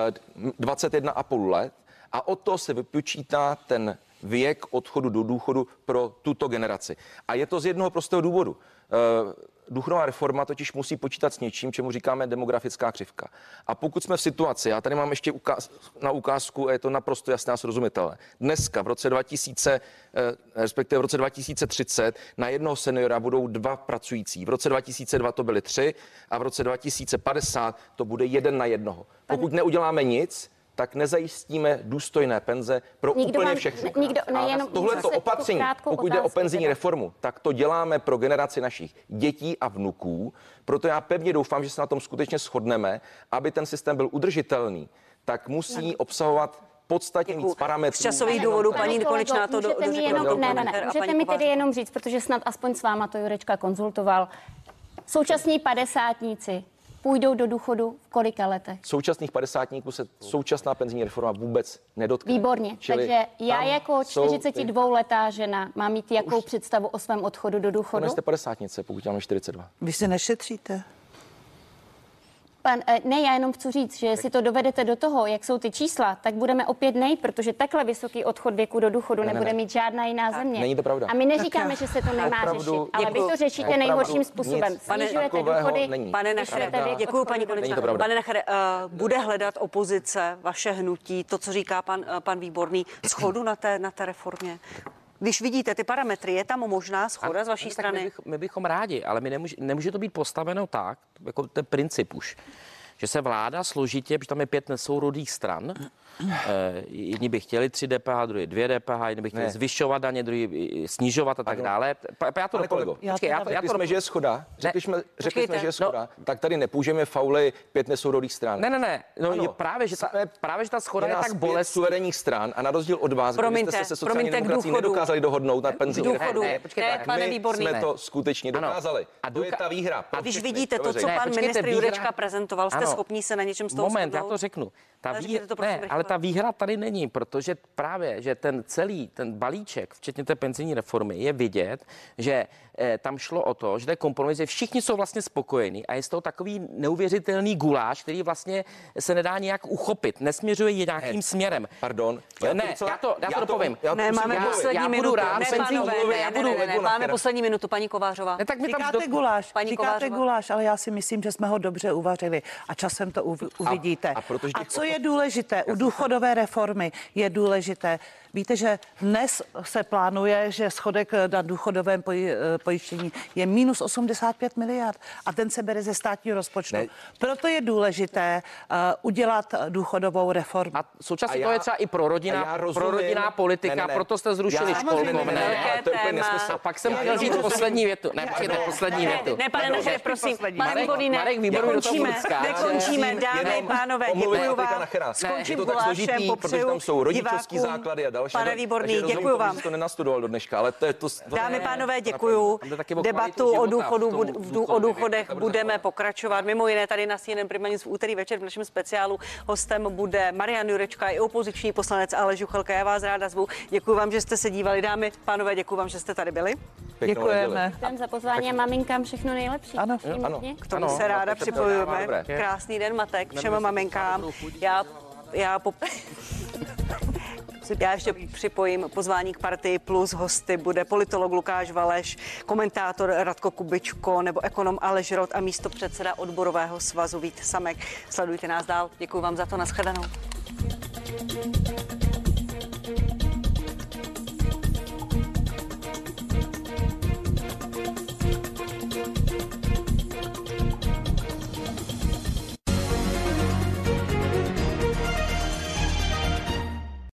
S4: eh, 21,5 let a od toho se vypočítá ten věk odchodu do důchodu pro tuto generaci. A je to z jednoho prostého důvodu. Eh, Důchodová reforma totiž musí počítat s něčím, čemu říkáme demografická křivka. A pokud jsme v situaci, já tady mám ještě ukáz, na ukázku, a je to naprosto jasné a srozumitelné. Dneska v roce 2000, eh, respektive v roce 2030 na jednoho seniora budou dva pracující. V roce 2002 to byly tři a v roce 2050 to bude jeden na jednoho. Pokud neuděláme nic, tak nezajistíme důstojné penze pro
S3: Nikdo
S4: úplně
S3: vám-
S4: všechny.
S3: ne- nikdo- nejenom-
S4: Tohle to opatření, pokud jde o penzijní reformu, tak to děláme pro generaci našich dětí a vnuků. Proto já pevně doufám, že se na tom skutečně shodneme, aby ten systém byl udržitelný, tak musí obsahovat podstatně víc parametrů.
S1: Z časových důvodů paní Konečná to do,
S3: můžete mi
S1: dořekla
S3: jenom, ne, ne, ne, můžete mi tedy jenom říct, protože snad aspoň s váma to Jurečka konzultoval. Současní padesátníci půjdou do důchodu v kolika letech?
S4: Současných padesátníků se současná penzijní reforma vůbec nedotkne.
S3: Výborně.
S4: Čili
S3: Takže já jako
S4: jsou ty-
S3: 42-letá žena mám mít jakou představu o svém odchodu do důchodu?
S4: nejste padesátnice, pokud máme 42.
S2: Vy si nešetříte?
S3: Pan, eh, ne, já jenom chci říct, že jestli to dovedete do toho, jak jsou ty čísla, tak budeme opět nej, protože takhle vysoký odchod věku do důchodu
S4: ne,
S3: nebude
S4: ne.
S3: mít žádná jiná země.
S4: Není to pravda.
S3: A my neříkáme, že se to nemá
S4: Opravdu-
S3: řešit, ale vy
S4: Děkuju.
S3: to řešíte
S4: Opravdu
S3: nejhorším způsobem.
S4: nic
S3: Snižujete důchody,
S4: není.
S1: Pane
S3: věk
S1: děkuji paní Konečná. Pane Nachere, uh, bude hledat opozice, vaše hnutí, to, co říká pan, uh, pan Výborný, schodu na té, na té reformě? Když vidíte ty parametry, je tam možná schoda z vaší strany?
S5: My, bych, my bychom rádi, ale my nemůže, nemůže to být postaveno tak, jako ten princip už, že se vláda složitě, protože tam je pět nesourodých stran, jedni by chtěli tři DPH, druhý dvě DPH, jedni by chtěli
S4: Ne.
S5: zvyšovat daně, druhý eh, snižovat a tak
S4: Ano.
S5: dále. Pa, pa, já to doplním.
S4: kolego,
S2: Já
S5: Počkej, já to, já
S4: Řekli
S5: to
S4: jsme, že je schoda. Řekli jsme, řekli jsme, že je schoda. Tak tady nepoužijeme fauly pět nesourodých stran.
S5: Ne, ne, ne, no
S4: Ano.
S5: je právě, že ta,
S4: Jsme-
S5: právě, že ta schoda je
S4: nás
S5: tak
S4: pět
S5: bolestná.
S4: suverénních stran a na rozdíl od vás,
S1: Promiňte,
S4: jste se se sociální demokracií nedokázali dohodnout na penzijní
S1: důchodu. Ne,
S5: počkejte,
S1: ne,
S5: tak
S1: pane Výborný.
S4: jsme to skutečně dokázali.
S5: A
S4: to je ta výhra.
S1: A
S4: pro
S1: když vidíte to, co pan ministr
S5: výhra-
S1: Jurečka prezentoval, jste schopni se na něčem z toho
S5: Moment, já to řeknu. Ta
S1: Ale
S5: vý...
S1: řekněte to, prosím,
S5: ne, ale ta výhra tady není, protože právě, že ten celý, ten balíček, včetně té penzijní reformy, je vidět, že eh, tam šlo o to, že to je kompromis, že všichni jsou vlastně spokojení a je z toho takový neuvěřitelný guláš, který vlastně se nedá nějak uchopit, nesměřuje je nějakým
S4: Ne.
S5: směrem.
S4: Pardon.
S5: Ne, já to- já to dopovím.
S4: já to
S1: Ne, máme
S4: domluvit.
S1: poslední
S5: já budu
S1: minutu.
S5: rád,
S1: ne,
S5: penzijní
S1: pánové, ne,
S5: já
S1: ne,
S5: budu
S1: ne, ne, ne, máme poslední minutu, paní Kovářová.
S5: Ne, tak mi tam
S2: Říkáte
S5: do...
S2: guláš,
S1: Paní
S2: říkáte
S1: Kovářová.
S2: guláš, ale já si myslím, že jsme ho dobře uvařili a časem to uv- uvidíte.
S4: a
S2: a
S4: těch
S2: co je důležité u důchodové reformy, je důležité. Víte, že dnes se plánuje, že schodek na důchodovém poji- eh, pojištění je minus 85 miliard a ten se bere ze státního rozpočtu.
S4: Ne.
S2: Proto je důležité uh, udělat důchodovou reformu.
S5: A současně
S4: A
S5: to
S4: já-
S5: je třeba i pro
S4: a já
S5: rodina,
S4: rozumím.
S5: pro rodinná politika,
S4: Ne, ne, ne.
S5: proto jste zrušili školkovné.
S4: Ne, ne, ne, to.
S5: A pak jsem chtěl říct poslední větu. Ne, počkejte, poslední
S1: Ne,
S5: větu.
S1: ne, pane Nachere, prosím, pane
S5: Marek-
S1: Výborný, ne,
S5: Marek Výborný do toho
S1: nekončíme, dámy, pánové, děkuji vám. Skončím
S4: Složitý, protože tam jsou rodičovský
S1: divákům.
S4: základy a další.
S1: Pane
S4: takže
S1: Výborný,
S4: rozumím
S1: děkuji
S4: tomu,
S1: vám.
S4: že jsi to nenastudoval do dneška, ale to je to... to
S1: Dámy,
S4: ne,
S1: pánové,
S5: o
S1: Debatu o důchodu,
S5: v tom
S1: bud- v dů- o důchodech budeme pokračovat. Mimo jiné tady na CNN Prima News v úterý večer v našem speciálu hostem bude Marian Jurečka i opoziční poslanec Aleš Juchelka. Já vás ráda zvu. Děkuji vám, že jste se dívali. Dámy, pánové, děkuji vám, že jste tady byli.
S4: Pěknou
S2: Děkujeme.
S3: Děkujeme za pozvání a maminkám všechno nejlepší.
S2: Ano.
S4: Ano.
S1: K tomu
S5: Ano,
S1: se ráda připojujeme. Krásný den, Matek, všem maminkám. Já, já po... Já ještě připojím pozvání k partii plus hosty bude politolog Lukáš Valeš, komentátor Radko Kubičko nebo ekonom Aleš Rod a místo předseda odborového svazu Vít Samek. Sledujte nás dál. Děkuji vám za to. Naschledanou.